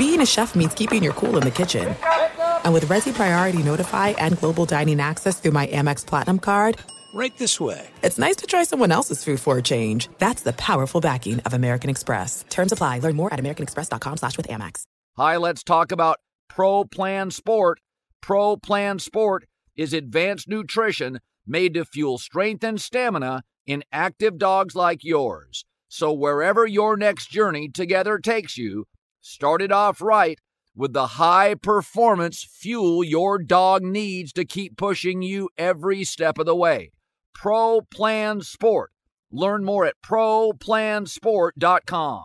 being a chef means keeping your cool in the kitchen. And with Resy Priority Notify and Global Dining Access through my Amex Platinum card, right this way. It's nice to try someone else's food for a change. That's the powerful backing of American Express. Terms apply. Learn more at americanexpress.com slash with Amex. Hi, let's talk about Pro Plan Sport. Pro Plan Sport is advanced nutrition made to fuel strength and stamina in active dogs like yours. So wherever your next journey together takes you, start it off right with the high performance fuel your dog needs to keep pushing you every step of the way. Pro Plan Sport. Learn more at ProPlansport.com.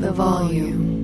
the volume.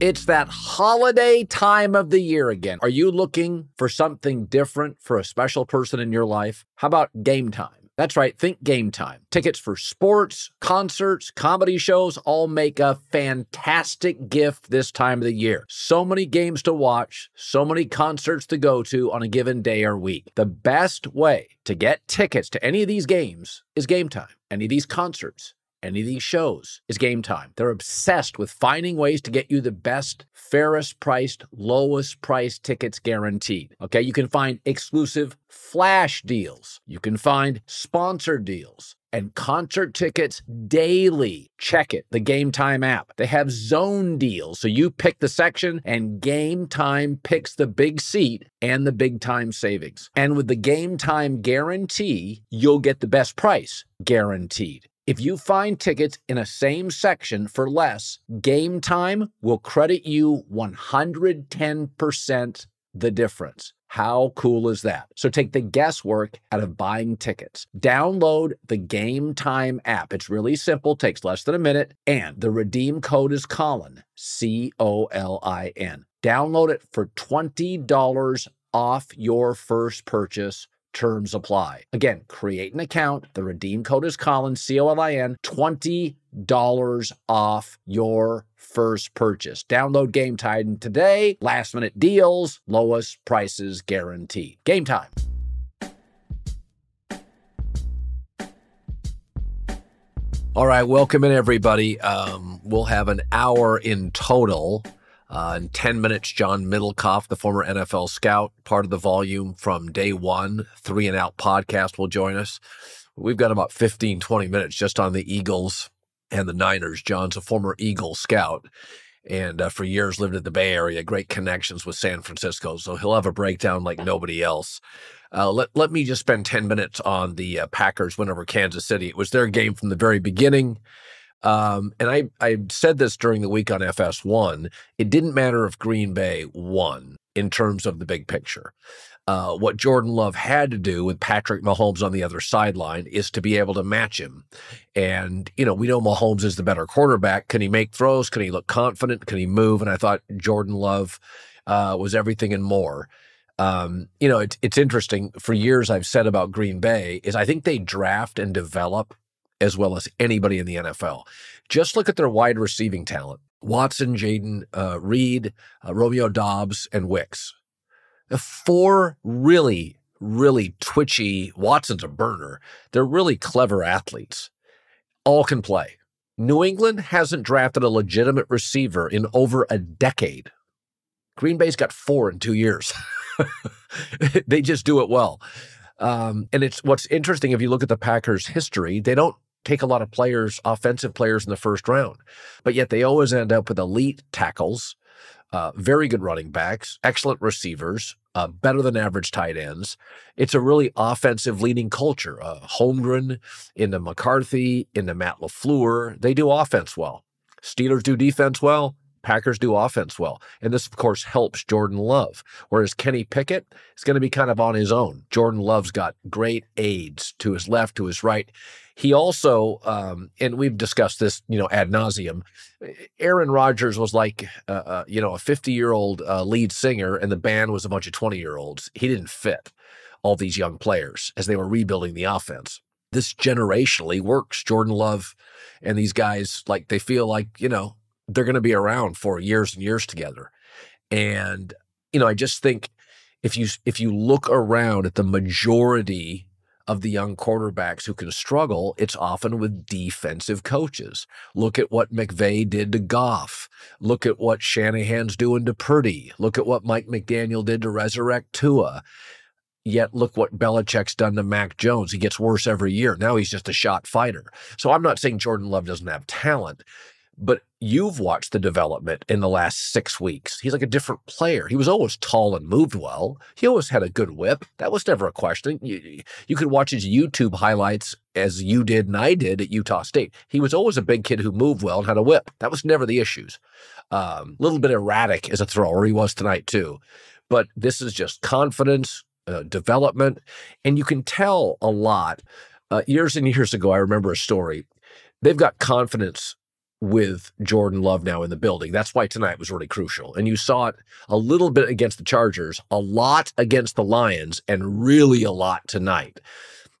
It's that holiday time of the year again. Are you looking for something different for a special person in your life? How about game time? That's right, think game time. Tickets for sports, concerts, comedy shows all make a fantastic gift this time of the year. So many games to watch, so many concerts to go to on a given day or week. The best way to get tickets to any of these games is game time, any of these concerts any of these shows is game time. They're obsessed with finding ways to get you the best, fairest priced, lowest priced tickets guaranteed. Okay, you can find exclusive flash deals, you can find sponsor deals. And concert tickets daily. Check it, the Game Time app. They have zone deals. So you pick the section, and Game Time picks the big seat and the big time savings. And with the Game Time guarantee, you'll get the best price guaranteed. If you find tickets in a same section for less, Game Time will credit you 110% the difference. How cool is that? So take the guesswork out of buying tickets. Download the Game Time app. It's really simple, takes less than a minute, and the redeem code is Colin, C O L I N. Download it for $20 off your first purchase Terms apply. Again, create an account. The redeem code is Colin, C O L I N, $20 off your first purchase. Download Game Time today. Last minute deals, lowest prices guaranteed. Game time. All right, welcome in everybody. Um, we'll have an hour in total uh, in 10 minutes, John Middlekauff, the former NFL scout, part of the volume from day one, three and out podcast, will join us. We've got about 15, 20 minutes just on the Eagles and the Niners. John's a former Eagle scout and uh, for years lived in the Bay Area, great connections with San Francisco. So he'll have a breakdown like nobody else. Uh, let, let me just spend 10 minutes on the uh, Packers win over Kansas City. It was their game from the very beginning. Um, and I, I said this during the week on FS1. It didn't matter if Green Bay won in terms of the big picture. Uh, what Jordan Love had to do with Patrick Mahomes on the other sideline is to be able to match him. And, you know, we know Mahomes is the better quarterback. Can he make throws? Can he look confident? Can he move? And I thought Jordan Love uh, was everything and more. Um, you know, it, it's interesting. For years, I've said about Green Bay is I think they draft and develop as well as anybody in the NFL. Just look at their wide receiving talent Watson, Jayden uh, Reed, uh, Romeo Doubs, and Wicks. The four really, really twitchy, Watson's a burner. They're really clever athletes. All can play. New England hasn't drafted a legitimate receiver in over a decade. Green Bay's got four in two years. they just do it well. Um, and it's what's interesting if you look at the Packers' history, they don't take a lot of players, offensive players in the first round, but yet they always end up with elite tackles, uh, very good running backs, excellent receivers, uh, better than average tight ends. It's a really offensive leading culture. Uh, Holmgren into McCarthy into Matt LaFleur, they do offense well. Steelers do defense well. Packers do offense well. And this, of course, helps Jordan Love. Whereas Kenny Pickett is going to be kind of on his own. Jordan Love's got great aides to his left, to his right He also, um, and we've discussed this, you know, ad nauseum. Aaron Rodgers was like, uh, uh, you know, a 50 year old uh, lead singer, and the band was a bunch of 20 year olds. He didn't fit all these young players as they were rebuilding the offense. This generationally works. Jordan Love and these guys, like, they feel like, you know, they're going to be around for years and years together. And, you know, I just think if you if you look around at the majority of the young quarterbacks who can struggle, it's often with defensive coaches. Look at what McVay did to Goff. Look at what Shanahan's doing to Purdy. Look at what Mike McDaniel did to resurrect Tua. Yet look what Belichick's done to Mac Jones. He gets worse every year. Now he's just a shot fighter. So I'm not saying Jordan Love doesn't have talent, but you've watched the development in the last six weeks. He's like a different player. He was always tall and moved well. He always had a good whip. That was never a question. You, you could watch his YouTube highlights as you did and I did at Utah State. He was always a big kid who moved well and had a whip. That was never the issues. A um, little bit erratic as a thrower. He was tonight too. But this is just confidence, uh, development. And you can tell a lot. Uh, years and years ago, I remember a story. They've got confidence with Jordan Love now in the building. That's why tonight was really crucial. And you saw it a little bit against the Chargers, a lot against the Lions, and really a lot tonight.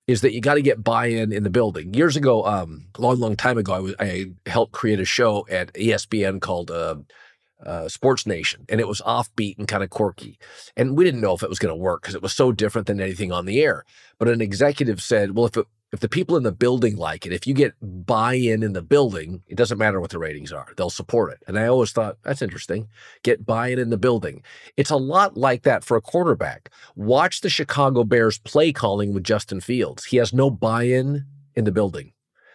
Is that you got to get buy-in in the building? Years ago, um, long, long time ago, I was I helped create a show at ESPN called uh, uh, Sports Nation, and it was offbeat and kind of quirky. And we didn't know if it was going to work because it was so different than anything on the air. But an executive said, "Well, if it if the people in the building like it, if you get buy in the building, it doesn't matter what the ratings are, they'll support it. And I always thought that's interesting. Get buy in the building. It's a lot like that for a quarterback. Watch the Chicago Bears play calling with Justin Fields. He has no buy in the building.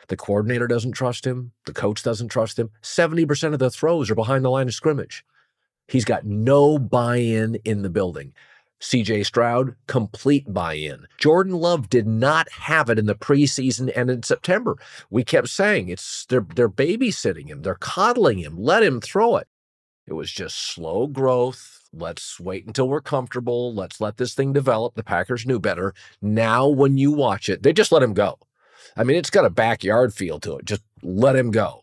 The coordinator doesn't trust him, the coach doesn't trust him. 70% of the throws are behind the line of scrimmage. He's got no buy in in the building. CJ Stroud, complete buy in. Jordan Love did not have it in the preseason and in September. We kept saying it's they're, they're babysitting him, they're coddling him, let him throw it. It was just slow growth. Let's wait until we're comfortable. Let's let this thing develop. The Packers knew better. Now, when you watch it, they just let him go. I mean, it's got a backyard feel to it. Just let him go.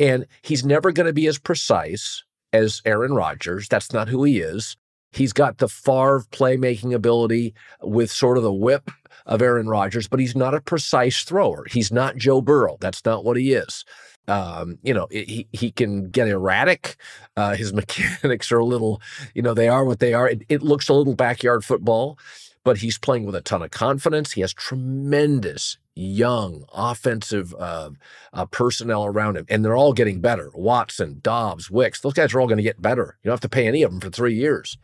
And he's never going to be as precise as Aaron Rodgers. That's not who he is. He's got the Favre playmaking ability with sort of the whip of Aaron Rodgers, but he's not a precise thrower. He's not Joe Burrow. That's not what he is. Um, you know, he he can get erratic. Uh, his mechanics are a little, you know, they are what they are. It, it looks a little backyard football, but he's playing with a ton of confidence. He has tremendous young offensive uh, uh, personnel around him, and they're all getting better. Watson, Doubs, Wicks, those guys are all going to get better. You don't have to pay any of them for three years.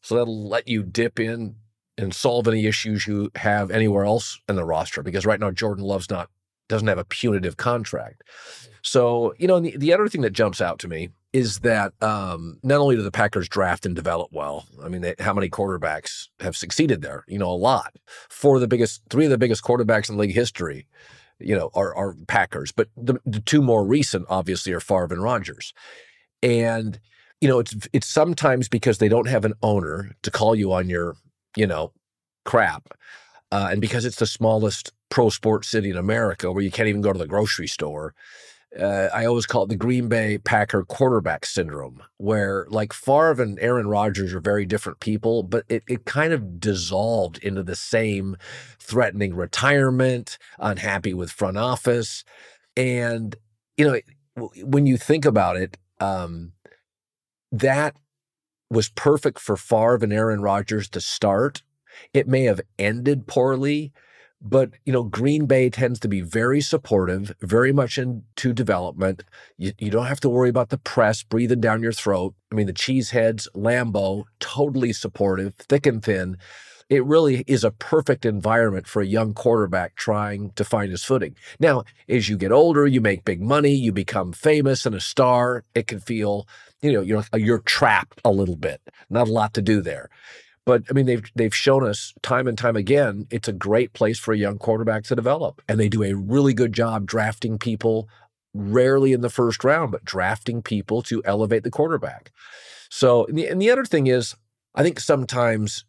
So that'll let you dip in and solve any issues you have anywhere else in the roster because right now Jordan Love's not doesn't have a punitive contract. So, you know, the, the other thing that jumps out to me is that um, not only do the Packers draft and develop well, I mean, they, how many quarterbacks have succeeded there? You know, a lot. Four of the biggest, three of the biggest quarterbacks in league history, you know, are, are Packers. But the, the two more recent, obviously, are Favre and Rodgers. And you know, it's it's sometimes because they don't have an owner to call you on your, you know, crap, uh, and because it's the smallest pro sports city in America where you can't even go to the grocery store uh, I always call it the Green Bay Packer quarterback syndrome, where like Favre and Aaron Rodgers are very different people, but it, it kind of dissolved into the same threatening retirement, unhappy with front office. And, you know, when you think about it, um, that was perfect for Favre and Aaron Rodgers to start. It may have ended poorly, but you know, Green Bay tends to be very supportive, very much into development. You, you don't have to worry about the press breathing down your throat. I mean, the cheeseheads, Lambeau, totally supportive, thick and thin. It really is a perfect environment for a young quarterback trying to find his footing. Now, as you get older, you make big money, you become famous and a star. It can feel, you know, you're you're trapped a little bit. Not a lot to do there. But I mean, they've they've shown us time and time again it's a great place for a young quarterback to develop, and they do a really good job drafting people. Rarely in the first round, but drafting people to elevate the quarterback. So, and the, and the other thing is, I think sometimes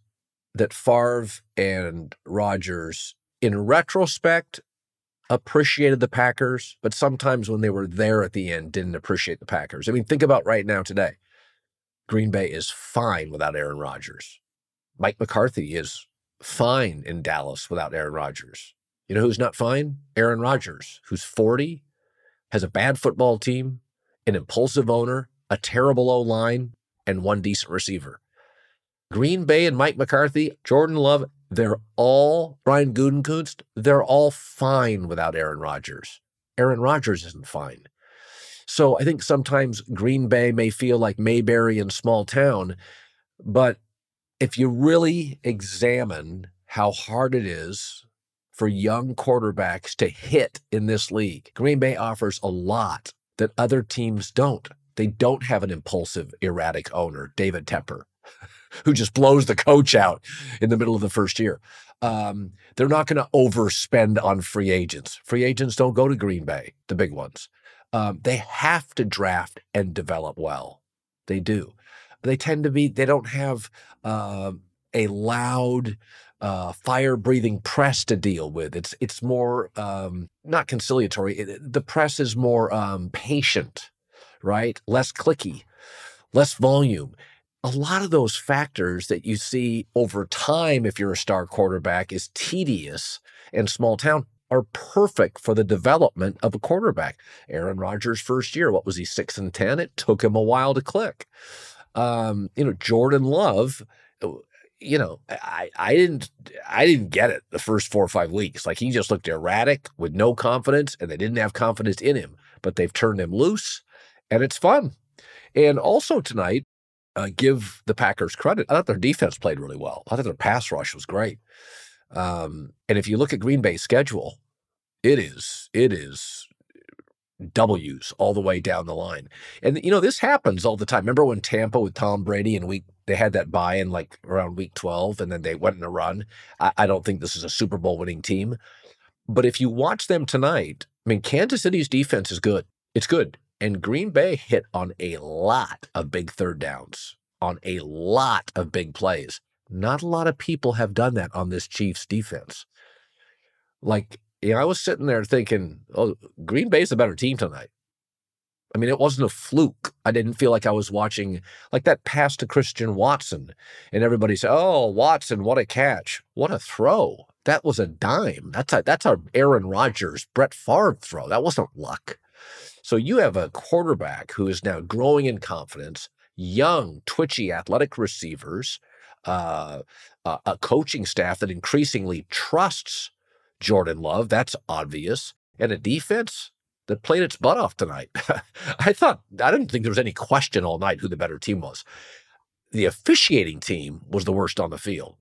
that Favre and Rodgers, in retrospect, appreciated the Packers, but sometimes when they were there at the end, didn't appreciate the Packers. I mean, think about right now today. Green Bay is fine without Aaron Rodgers. Mike McCarthy is fine in Dallas without Aaron Rodgers. You know who's not fine? Aaron Rodgers, who's 40, has a bad football team, an impulsive owner, a terrible O line, and one decent receiver. Green Bay and Mike McCarthy, Jordan Love, they're all Brian Gutekunst, they're all fine without Aaron Rodgers. Aaron Rodgers isn't fine. So I think sometimes Green Bay may feel like Mayberry in small town, but if you really examine how hard it is for young quarterbacks to hit in this league, Green Bay offers a lot that other teams don't. They don't have an impulsive, erratic owner, David Tepper, who just blows the coach out in the middle of the first year. Um, they're not going to overspend on free agents. Free agents don't go to Green Bay, the big ones. Um, they have to draft and develop well. They do. They tend to be, they don't have uh, a loud, uh, fire breathing press to deal with. It's it's more um, not conciliatory. It, the press is more um, patient, right? Less clicky, less volume. A lot of those factors that you see over time, if you're a star quarterback, is tedious and small town are perfect for the development of a quarterback. Aaron Rodgers' first year, what was he, six and 10? It took him a while to click. Um, you know, Jordan Love, uh, you know, I, I didn't I didn't get it the first four or five weeks. Like he just looked erratic with no confidence, and they didn't have confidence in him. But they've turned him loose, and it's fun. And also tonight, uh, give the Packers credit. I thought their defense played really well. I thought their pass rush was great. Um, and if you look at Green Bay's schedule, it is it is W's all the way down the line. And you know this happens all the time. Remember when Tampa with Tom Brady and week they had that buy in like around week twelve, and then they went in a run. I, I don't think this is a Super Bowl winning team, but if you watch them tonight, I mean Kansas City's defense is good. It's good, and Green Bay hit on a lot of big third downs, on a lot of big plays. Not a lot of people have done that on this Chiefs defense. Like, you know, I was sitting there thinking, oh, Green Bay's a better team tonight. I mean, it wasn't a fluke. I didn't feel like I was watching like that pass to Christian Watson, and everybody said, "Oh, Watson, what a catch! What a throw! That was a dime. That's a that's our Aaron Rodgers, Brett Favre throw. That wasn't luck." So you have a quarterback who is now growing in confidence, young, twitchy, athletic receivers uh, a coaching staff that increasingly trusts Jordan Love. That's obvious. And a defense that played its butt off tonight. I thought, I didn't think there was any question all night who the better team was. The officiating team was the worst on the field.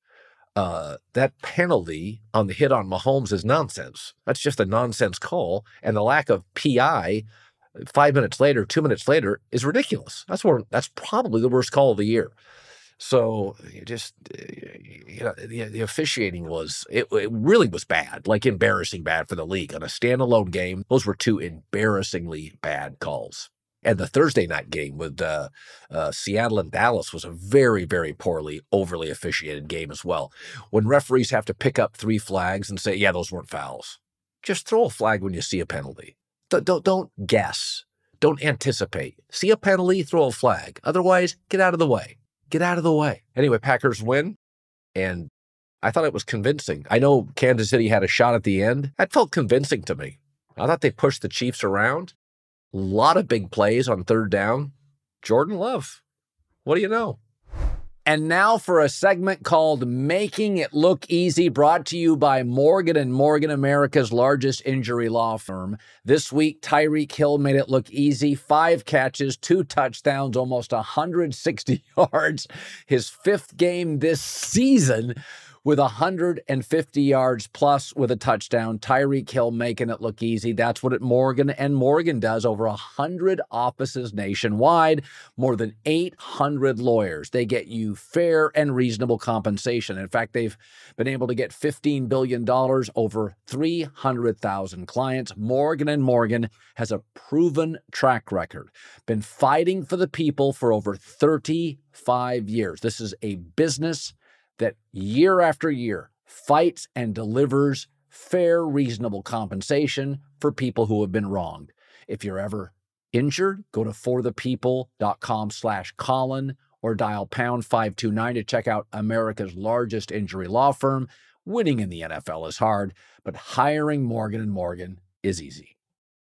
Uh, that penalty on the hit on Mahomes is nonsense. That's just a nonsense call. And the lack of PI five minutes later, two minutes later is ridiculous. That's where that's probably the worst call of the year. So just you know, the, the officiating was it, it, really was bad, like embarrassing bad for the league on a standalone game. Those were two embarrassingly bad calls. And the Thursday night game with uh, uh, Seattle and Dallas was a very, very poorly, overly officiated game as well. When referees have to pick up three flags and say, "Yeah, those weren't fouls," just throw a flag when you see a penalty. Don't don't, don't guess. Don't anticipate. See a penalty, throw a flag. Otherwise, get out of the way. Get out of the way. Anyway, Packers win. And I thought it was convincing. I know Kansas City had a shot at the end. That felt convincing to me. I thought they pushed the Chiefs around. A lot of big plays on third down. Jordan Love. What do you know? And now for a segment called Making It Look Easy, brought to you by Morgan and Morgan, America's largest injury law firm. This week, Tyreek Hill made it look easy. Five catches, two touchdowns, almost 160 yards. His fifth game this season with 150 yards plus with a touchdown. Tyreek Hill making it look easy. That's what it Morgan and Morgan does. Over 100 offices nationwide, more than 800 lawyers. They get you fair and reasonable compensation. In fact, they've been able to get $15 billion over 300,000 clients. Morgan and Morgan has a proven track record, been fighting for the people for over 35 years. This is a business that year after year fights and delivers fair, reasonable compensation for people who have been wronged. If you're ever injured, go to forthepeople.com slash Colin or dial pound 529 to check out America's largest injury law firm. Winning in the NFL is hard, but hiring Morgan & Morgan is easy.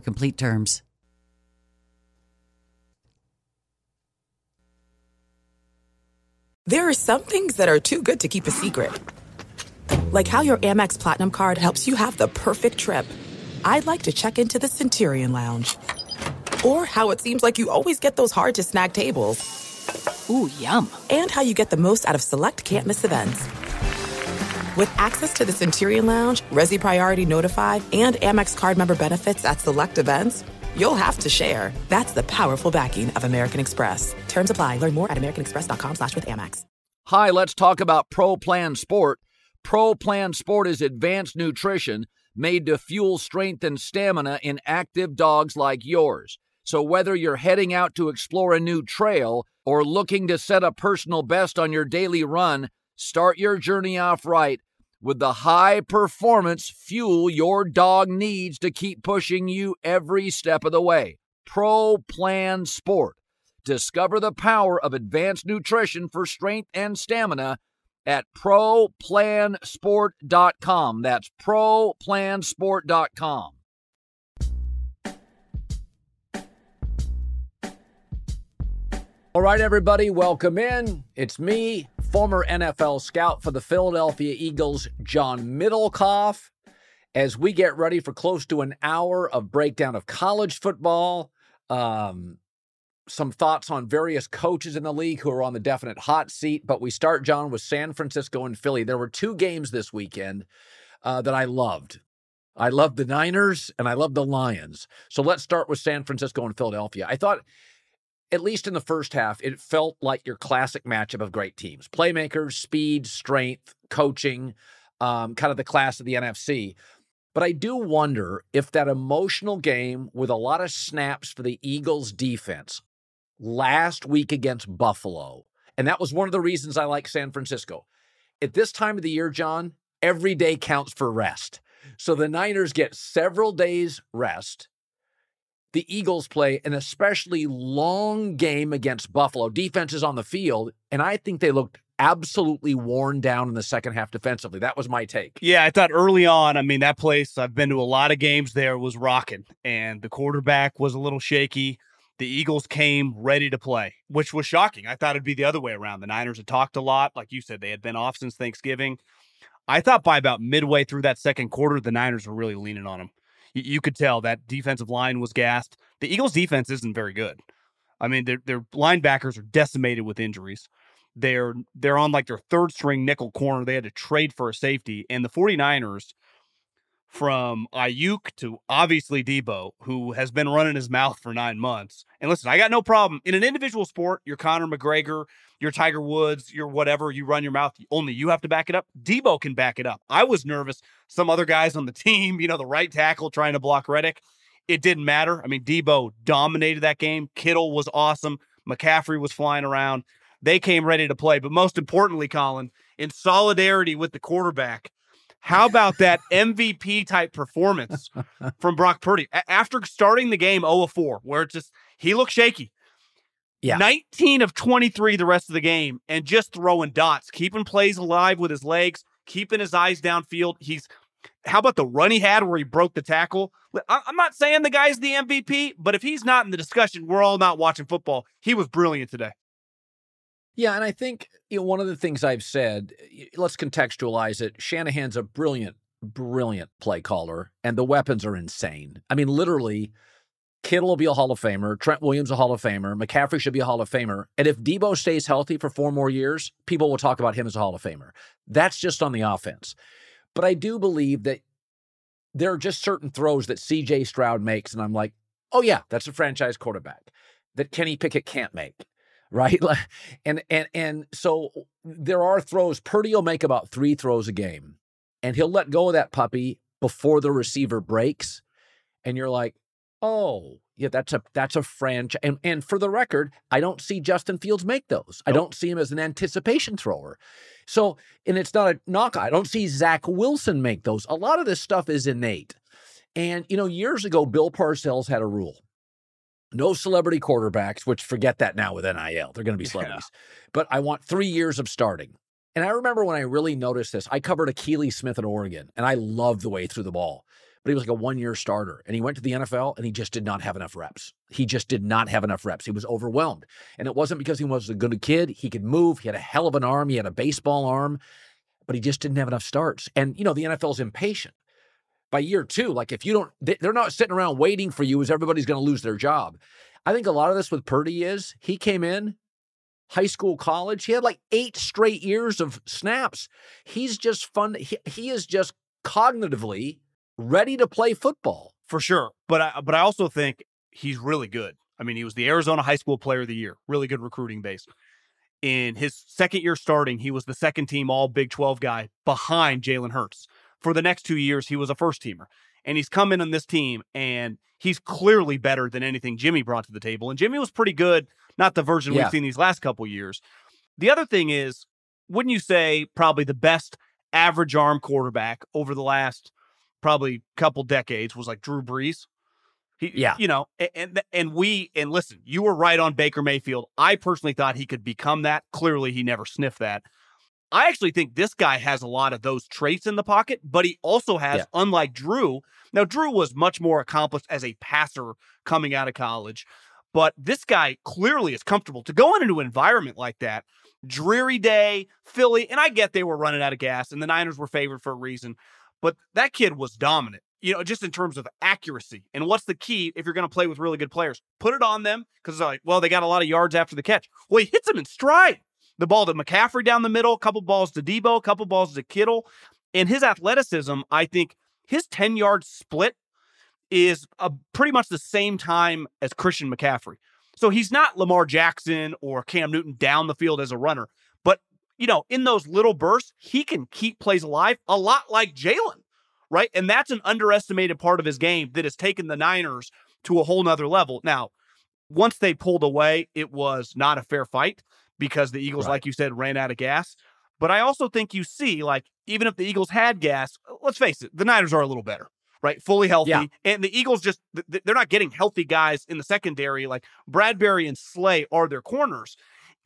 complete terms. There are some things that are too good to keep a secret. Like how your Amex Platinum card helps you have the perfect trip. I'd like to check into the Centurion Lounge. Or how it seems like you always get those hard to snag tables. Ooh, yum. And how you get the most out of select can't miss events. With access to the Centurion Lounge, Resy Priority Notified, and Amex card member benefits at select events, you'll have to share. That's the powerful backing of American Express. Terms apply. Learn more at americanexpress.com slash with Amex. Hi, let's talk about Pro Plan Sport. Pro Plan Sport is advanced nutrition made to fuel strength and stamina in active dogs like yours. So whether you're heading out to explore a new trail or looking to set a personal best on your daily run, start your journey off right with the high performance fuel your dog needs to keep pushing you every step of the way. Pro Plan Sport. Discover the power of advanced nutrition for strength and stamina at ProPlansport.com. That's ProPlansport.com. All right, everybody, welcome in. It's me, former NFL scout for the Philadelphia Eagles, John Middlekauff, as we get ready for close to an hour of breakdown of college football, um, some thoughts on various coaches in the league who are on the definite hot seat. But we start, John, with San Francisco and Philly. There were two games this weekend uh, that I loved. I loved the Niners and I loved the Lions. So let's start with San Francisco and Philadelphia. I thought at least in the first half, it felt like your classic matchup of great teams playmakers, speed, strength, coaching, um, kind of the class of the NFC. But I do wonder if that emotional game with a lot of snaps for the Eagles defense last week against Buffalo, and that was one of the reasons I like San Francisco. At this time of the year, John, every day counts for rest. So the Niners get several days rest the Eagles play an especially long game against Buffalo. Defenses on the field, and I think they looked absolutely worn down in the second half defensively. That was my take. Yeah, I thought early on, I mean, that place, I've been to a lot of games there, was rocking, and the quarterback was a little shaky. The Eagles came ready to play, which was shocking. I thought it'd be the other way around. The Niners had talked a lot. Like you said, they had been off since Thanksgiving. I thought by about midway through that second quarter, the Niners were really leaning on them you could tell that defensive line was gassed. The Eagles' defense isn't very good. I mean, their their linebackers are decimated with injuries. They're they're on like their third string nickel corner. They had to trade for a safety. And the 49ers, from Aiyuk to obviously Debo, who has been running his mouth for nine months. And listen, I got no problem. In an individual sport, you're Conor McGregor, you're Tiger Woods, you're whatever, you run your mouth, only you have to back it up. Debo can back it up. I was nervous. Some other guys on the team, you know, the right tackle trying to block Reddick. It didn't matter. I mean, Debo dominated that game. Kittle was awesome. McCaffrey was flying around. They came ready to play. But most importantly, Colin, in solidarity with the quarterback, how about that MVP type performance from Brock Purdy A- after starting the game 0 4, where it's just he looked shaky. Yeah. 19 of 23 the rest of the game and just throwing dots, keeping plays alive with his legs, keeping his eyes downfield. He's how about the run he had where he broke the tackle? I'm not saying the guy's the MVP, but if he's not in the discussion, we're all not watching football. He was brilliant today. Yeah, and I think you know one of the things I've said. Let's contextualize it. Shanahan's a brilliant, brilliant play caller, and the weapons are insane. I mean, literally, Kittle will be a Hall of Famer. Trent Williams a Hall of Famer. McCaffrey should be a Hall of Famer. And if Debo stays healthy for four more years, people will talk about him as a Hall of Famer. That's just on the offense. But I do believe that there are just certain throws that CJ Stroud makes, and I'm like, oh yeah, that's a franchise quarterback that Kenny Pickett can't make. Right. And and and so there are throws. Purdy will make about three throws a game, and he'll let go of that puppy before the receiver breaks. And you're like, oh, yeah, that's a that's a franchise. And and for the record, I don't see Justin Fields make those. I don't see him as an anticipation thrower. So, and it's not a knock. I don't see Zach Wilson make those. A lot of this stuff is innate. And you know, years ago, Bill Parcells had a rule. No celebrity quarterbacks, which forget that now with NIL. They're going to be celebrities. Yeah. But I want three years of starting. And I remember when I really noticed this, I covered Akili Smith in Oregon, and I loved the way he threw the ball but he was like a one year starter. And he went to the NFL and he just did not have enough reps. He just did not have enough reps. He was overwhelmed. And it wasn't because he was a good kid. He could move, he had a hell of an arm, he had a baseball arm, but he just didn't have enough starts. And, you know, the NFL's impatient. By year two, like if you don't, they're not sitting around waiting for you as everybody's going to lose their job. I think a lot of this with Purdy is he came in, high school, college. He had like eight straight years of snaps. He's just fun. He, he is just cognitively ready to play football. For sure. But I, but I also think he's really good. I mean, he was the Arizona High School Player of the Year, really good recruiting base. In his second year starting, he was the second team All Big 12 guy behind Jalen Hurts. For the next two years, he was a first teamer. And he's come in on this team, and he's clearly better than anything Jimmy brought to the table. And Jimmy was pretty good, not the version yeah. we've seen these last couple years. The other thing is, wouldn't you say probably the best average arm quarterback over the last probably couple decades was like Drew Brees. He, yeah, you know, and and we and listen, you were right on Baker Mayfield. I personally thought he could become that. Clearly, he never sniffed that. I actually think this guy has a lot of those traits in the pocket, but he also has, yeah. unlike Drew. Now, Drew was much more accomplished as a passer coming out of college, but this guy clearly is comfortable to go into an environment like that. Dreary day, Philly, and I get they were running out of gas, and the Niners were favored for a reason. But that kid was dominant, you know, just in terms of accuracy. And what's the key if you're going to play with really good players? Put it on them because like, well, they got a lot of yards after the catch. Well, he hits them in stride. The ball to McCaffrey down the middle, a couple balls to Debo, a couple balls to Kittle. And his athleticism, I think his 10 yard split is a, pretty much the same time as Christian McCaffrey. So he's not Lamar Jackson or Cam Newton down the field as a runner, but you know, in those little bursts, he can keep plays alive a lot like Jalen, right? And that's an underestimated part of his game that has taken the Niners to a whole nother level. Now, once they pulled away, it was not a fair fight because the Eagles, right. like you said, ran out of gas. But I also think you see, like, even if the Eagles had gas, uh, let's face it, the Niners are a little better, right? Fully healthy. Yeah. And the Eagles just, they're not getting healthy guys in the secondary. Like Bradberry and Slay are their corners.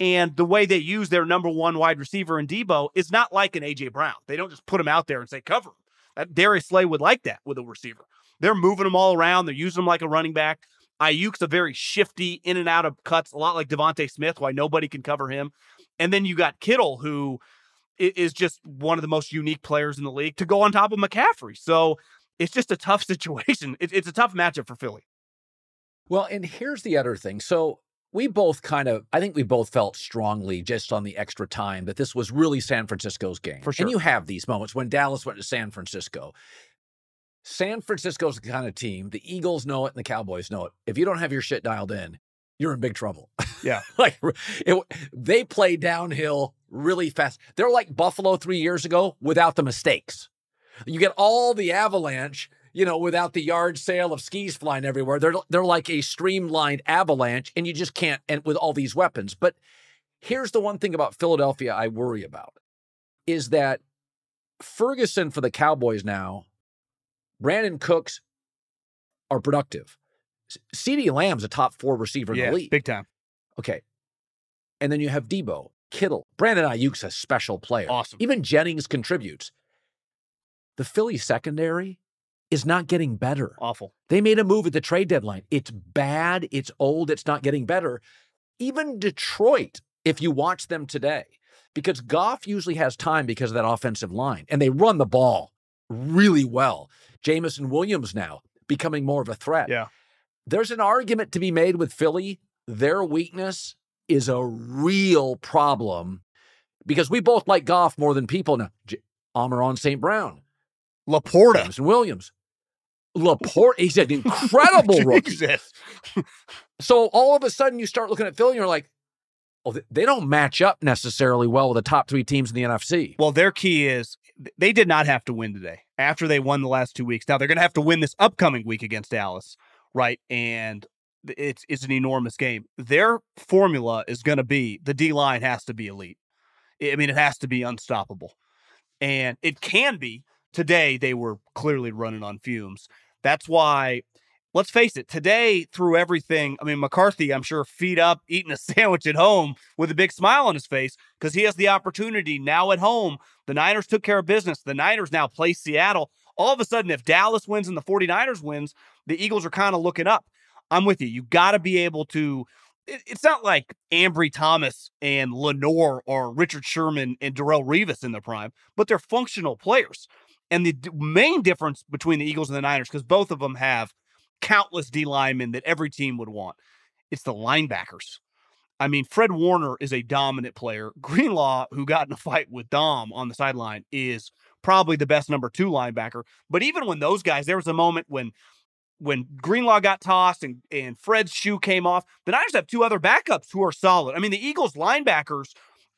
And the way they use their number one wide receiver in Debo is not like an AJ Brown. They don't just put him out there and say cover him. That Darius Slay would like that with a receiver. They're moving them all around. They're using them like a running back. Aiyuk's a very shifty in and out of cuts, a lot like DeVonta Smith, why nobody can cover him. And then you got Kittle, who is just one of the most unique players in the league to go on top of McCaffrey. So it's just a tough situation. It's a tough matchup for Philly. Well, and here's the other thing. So we both kind of, I think we both felt strongly just on the extra time that this was really San Francisco's game. For sure. And you have these moments when Dallas went to San Francisco. San Francisco's the kind of team, the Eagles know it and the Cowboys know it. If you don't have your shit dialed in, you're in big trouble. Yeah. like it, they play downhill really fast. They're like Buffalo three years ago without the mistakes. You get all the avalanche you know, without the yard sale of skis flying everywhere. They're they're like a streamlined avalanche, and you just can't. And with all these weapons, but here's the one thing about Philadelphia I worry about is that Ferguson for the Cowboys now, Brandin Cooks are productive. CeeDee Lamb's a top four receiver yeah, in the league. Big time. Okay. And then you have Debo, Kittle, Brandon Aiyuk's a special player. Awesome. Even Jennings contributes. The Philly secondary is not getting better. Awful. They made a move at the trade deadline. It's bad. It's old. It's not getting better. Even Detroit, if you watch them today, because Goff usually has time because of that offensive line, and they run the ball really well. Jameson Williams now becoming more of a threat. Yeah. There's an argument to be made with Philly. Their weakness is a real problem because we both like Goff more than people now. J- Amon-Ra St. Brown, LaPorta, Jameson Williams. LaPorta, he's an incredible rookie. So all of a sudden, you start looking at Philly, and you're like, "Oh, th- they don't match up necessarily well with the top three teams in the NFC." Well, their key is they did not have to win today after they won the last two weeks. Now they're going to have to win this upcoming week against Dallas, right? And it's it's an enormous game. Their formula is going to be the D line has to be elite. I mean, it has to be unstoppable, and it can be. Today they were clearly running on fumes. That's why. Let's face it, today through everything, I mean, McCarthy, I'm sure, feet up, eating a sandwich at home with a big smile on his face because he has the opportunity now at home. The Niners took care of business. The Niners now play Seattle. All of a sudden, if Dallas wins and the 49ers wins, the Eagles are kind of looking up. I'm with you. You got to be able to. it- It's not like Ambry Thomas and Lenoir or Richard Sherman and Darrelle Revis in their prime, but they're functional players. And the d- main difference between the Eagles and the Niners, because both of them have countless D linemen that every team would want, it's the linebackers. I mean, Fred Warner is a dominant player. Greenlaw, who got in a fight with Dom on the sideline, is probably the best number two linebacker. But even when those guys, there was a moment when when Greenlaw got tossed and, and Fred's shoe came off, the Niners have two other backups who are solid. I mean, the Eagles linebackers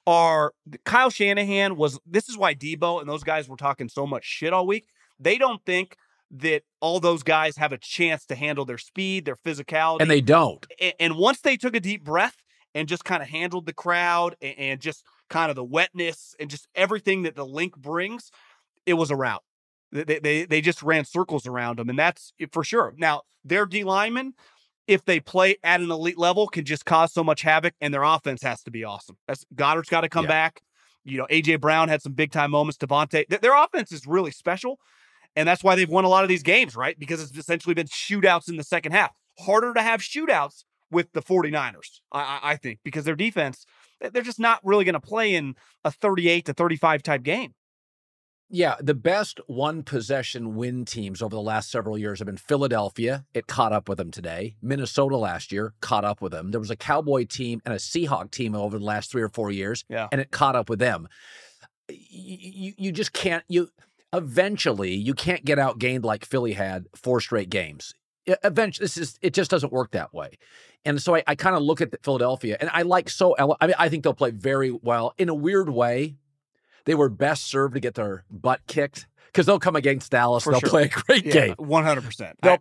are Kyle Shanahan was this is why Debo and those guys were talking so much shit all week. They don't think that all those guys have a chance to handle their speed, their physicality. And they don't. A- and once they took a deep breath and just kind of handled the crowd and, and just kind of the wetness and just everything that the Linc brings, it was a rout. They, they- they, they just ran circles around them, and that's for sure. Now, their D linemen, if they play at an elite level, can just cause so much havoc, and their offense has to be awesome. That's Goedert's got to come Yeah. back. You know, AJ Brown had some big time moments. DeVonta, th- their offense is really special. And that's why they've won a lot of these games, right? Because it's essentially been shootouts in the second half. Harder to have shootouts with the 49ers, I, I, think, because their defense, they- they're just not really going to play in a 38 to 35 type game. Yeah, the best one possession win teams over the last several years have been Philadelphia. It caught up with them today. Minnesota last year caught up with them. There was a Cowboy team and a Seahawk team over the last three or four years, Yeah. and it caught up with them. You, you just can't. You eventually you can't get outgained like Philly had four straight games. Eventually, this is it just doesn't work that way. And so I, I kind of look at the Philadelphia, and I like so. I mean, I think they'll play very well in a weird way they were best served to get their butt kicked because they'll come against Dallas. For they'll sure. play a great game. 100%. They'll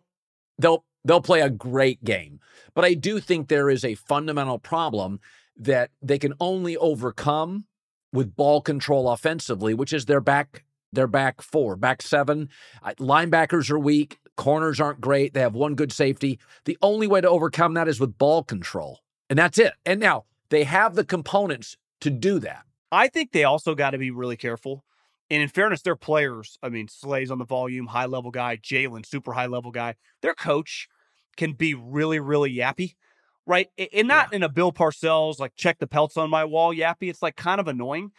they'll they'll play a great game. But I do think there is a fundamental problem that they can only overcome with ball control offensively, which is their back their back four, back seven. Uh, Linebackers are weak. Corners aren't great. They have one good safety. The only way to overcome that is with ball control, and that's it. And now they have the components to do that. I think they also got to be really careful. And in fairness, their players, I mean, Slay's on the volume, high level guy, Jalen, super high level guy. Their coach can be really, really yappy, right? And not in a Bill Parcells, like check the pelts on my wall yappy. It's like kind of annoying.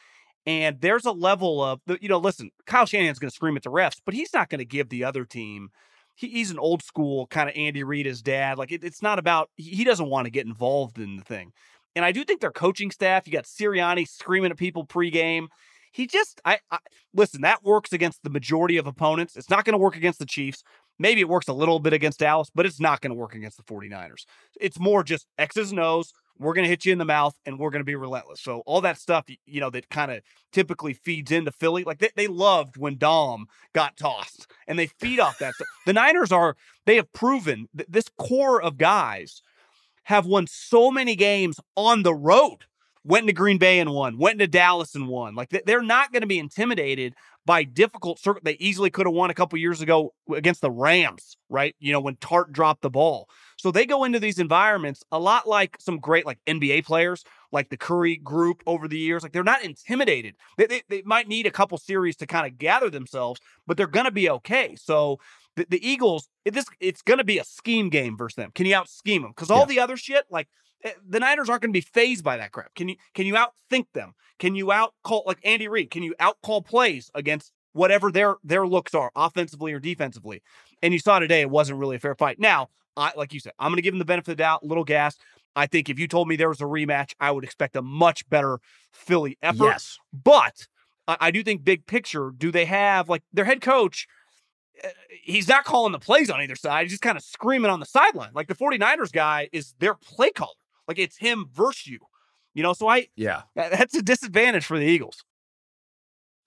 And there's a level of, you know, listen, Kyle Shanahan's going to scream at the refs, but he's not going to give the other team. He, he's an old school kind of Andy Reid, his dad. Like it, it's not about, he he doesn't want to get involved in the thing. And I do think their coaching staff, you got Sirianni screaming at people pregame. He just, I, I listen, that works against the majority of opponents. It's not going to work against the Chiefs. Maybe it works a little bit against Dallas, but it's not going to work against the 49ers. It's more just X's and O's. We're going to hit you in the mouth and we're going to be relentless. So, all that stuff, you know, that kind of typically feeds into Philly, like they, they loved when Dom got tossed and they feed off that. The Niners are, they have proven that this core of guys have won so many games on the road. Went into Green Bay and won. Went into Dallas and won. Like they- they're not going to be intimidated by difficult. They easily could have won a couple years ago against the Rams, right? You know when Tartt dropped the ball. So they go into these environments a lot like some great like NBA players, like the Curry group over the years. Like they're not intimidated. They they, they might need a couple series to kind of gather themselves, but they're going to be okay. So the, the Eagles, it, this it's going to be a scheme game versus them. Can you out scheme them? Because all Yeah. the other shit, like eh, the Niners aren't going to be phased by that crap. Can you can you outthink them? Can you out call like Andy Reid? Can you out call plays against whatever their their looks are, offensively or defensively? And you saw today it wasn't really a fair fight. Now, I like you said, I'm going to give them the benefit of the doubt, little gas. I think if you told me there was a rematch, I would expect a much better Philly effort. Yes. But I, I do think big picture, do they have like their head coach? uh, he's not calling the plays on either side. He's just kind of screaming on the sideline. Like the 49ers guy is their play caller. Like it's him versus you. You know, so I yeah, that's a disadvantage for the Eagles.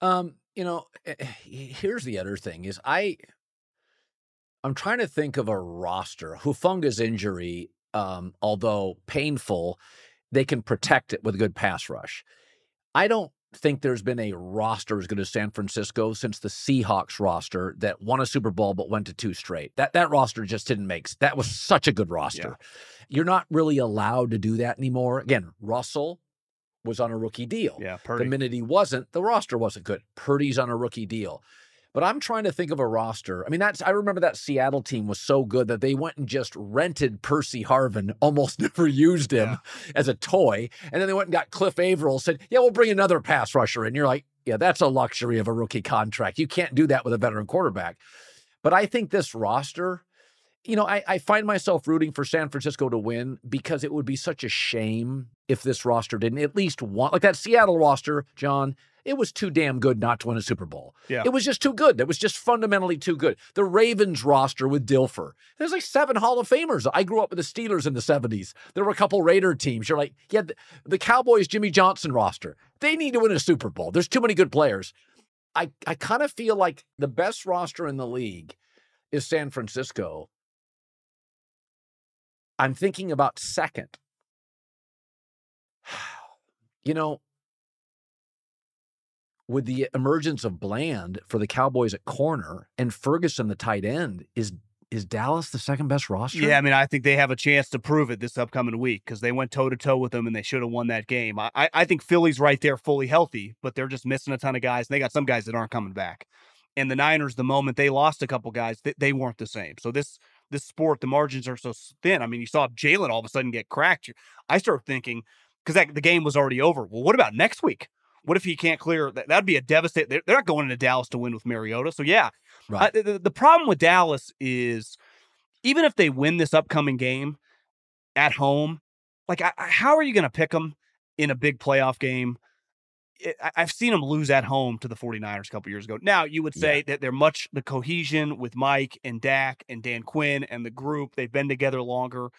Um, you know, eh, eh, here's the other thing is I I'm trying to think of a roster. Hufanga's injury, um, although painful, they can protect it with a good pass rush. I don't think there's been a roster as good as San Francisco since the Seahawks roster that won a Super Bowl but went to two straight. That that roster just didn't make that was such a good roster. Yeah. You're not really allowed to do that anymore. Again, Russell was on a rookie deal. Yeah, Purdy. The minute he wasn't, the roster wasn't good. Purdy's on a rookie deal. But I'm trying to think of a roster. I mean, that's I remember that Seattle team was so good that they went and just rented Percy Harvin, almost never used him yeah. as a toy. And then they went and got Cliff Avril, said, Yeah, we'll bring another pass rusher in. You're like, Yeah, that's a luxury of a rookie contract. You can't do that with a veteran quarterback. But I think this roster, you know, I, I find myself rooting for San Francisco to win because it would be such a shame if this roster didn't at least want like that Seattle roster, John it was too damn good not to win a Super Bowl. Yeah. It was just too good. It was just fundamentally too good. The Ravens roster with Dilfer. There's like seven Hall of Famers. I grew up with the Steelers in the 70s. There were a couple Raider teams. You're like, yeah, the, the Cowboys Jimmy Johnson roster. They need to win a Super Bowl. There's too many good players. I, I kind of feel like the best roster in the league is San Francisco. I'm thinking about second. You know, with the emergence of Bland for the Cowboys at corner and Ferguson the tight end, is is Dallas the second best roster? Yeah, I mean, I think they have a chance to prove it this upcoming week because they went toe to toe with them and they should have won that game. I, I think Philly's right there, fully healthy, but they're just missing a ton of guys. And they got some guys that aren't coming back. And the Niners, the moment they lost a couple guys, they, they weren't the same. So this this sport, the margins are so thin. I mean, you saw Jalen all of a sudden get cracked. I start thinking because the game was already over. Well, what about next week? What if he can't clear? That would be a devastating. They're, they're, not going into Dallas to win with Mariota. So yeah, right. Uh, the, the problem with Dallas is even if they win this upcoming game at home, like I, how are you going to pick them in a big playoff game? It, I've seen them lose at home to the 49ers a couple years ago. Now, you would say yeah. that they're much the cohesion with Mike and Dak and Dan Quinn and the group. They've been together longer.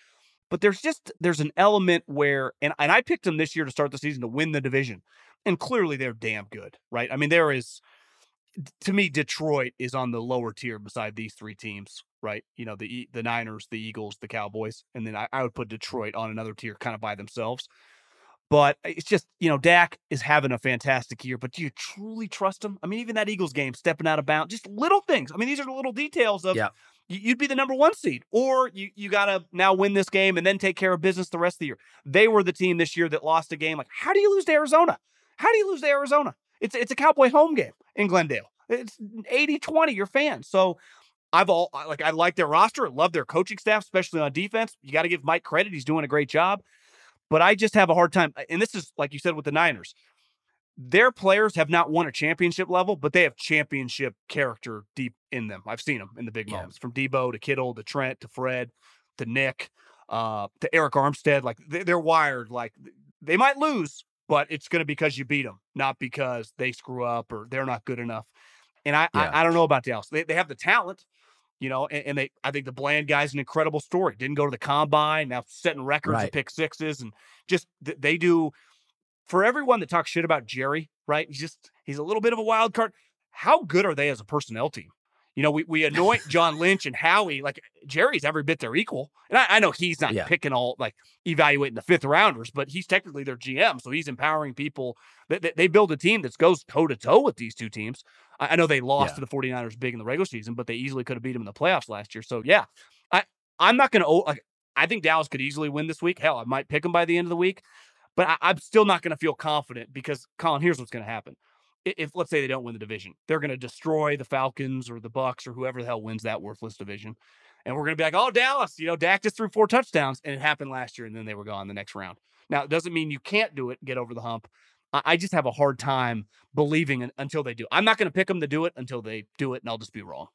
But there's just there's an element where and, and I picked them this year to start the season to win the division and clearly they're damn good, right? I mean, there is to me, Detroit is on the lower tier beside these three teams, right? You know, the the Niners, the Eagles, the Cowboys, and then I, I would put Detroit on another tier, kind of by themselves. But eh, it's just, you know, Dak is having a fantastic year, but do you truly trust him? I mean, even that Eagles game, stepping out of bounds, just little things. I mean, these are the little details of yeah. you'd be the number one seed, or you you got to now win this game and then take care of business the rest of the year. They were the team this year that lost a game. Like, how do you lose to Arizona? How do you lose to Arizona? It's it's a Cowboy home game in Glendale. It's 80-20 your fans. So I've all like I like their roster, love their coaching staff, especially on defense. You got to give Mike credit; he's doing a great job. But I just have a hard time, and this is like you said with the Niners. Their players have not won a championship level, but they have championship character deep in them. I've seen them in the big yeah. moments, from Deebo to Kittle to Trent to Fred to Nick uh, to Arik Armstead. Like they're wired. Like they might lose, but it's going to be because you beat them, not because they screw up or they're not good enough. And I, yeah. I, I, don't know about Dallas. They, they have the talent, you know, and, and, they, I think the Bland guy's an incredible story. Didn't go to the combine, now setting records right. of pick sixes, and just they do. For everyone that talks shit about Jerry, right? He's just he's a little bit of a wild card. How good are they as a personnel team? You know, we, we anoint John Lynch and Howie like Jerry's every bit their equal. And I, I know he's not yeah. picking all like evaluating the fifth rounders, but he's technically their GM. So he's empowering people. They, they, they build a team that goes toe to toe with these two teams. I, I know they lost yeah. to the 49ers big in the regular season, but they easily could have beat them in the playoffs last year. So yeah, I, I'm not going to, like, I think Dallas could easily win this week. Hell, I might pick them by the end of the week, but I, I'm still not going to feel confident because Colin, here's what's going to happen if let's say they don't win the division, they're going to destroy the Falcons or the Bucks or whoever the hell wins that worthless division. And we're going to be like, oh, Dallas, you know, Dak just threw four touchdowns and it happened last year and then they were gone the next round. Now, it doesn't mean you can't do it, get over the hump. I just have a hard time believing until they do. I'm not going to pick them to do it until they do it, and I'll just be wrong.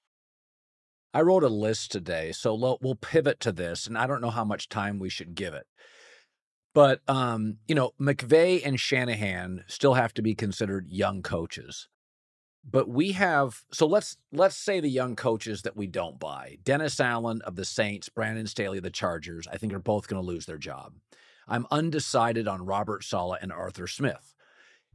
I wrote a list today, so we'll pivot to this, and I don't know how much time we should give it. But um, you know, McVay and Shanahan still have to be considered young coaches. but we have so let's let's say the young coaches that we don't buy. Dennis Allen of the Saints, Brandon Staley of the Chargers, I think are both going to lose their job. I'm undecided on Robert Saleh and Arthur Smith.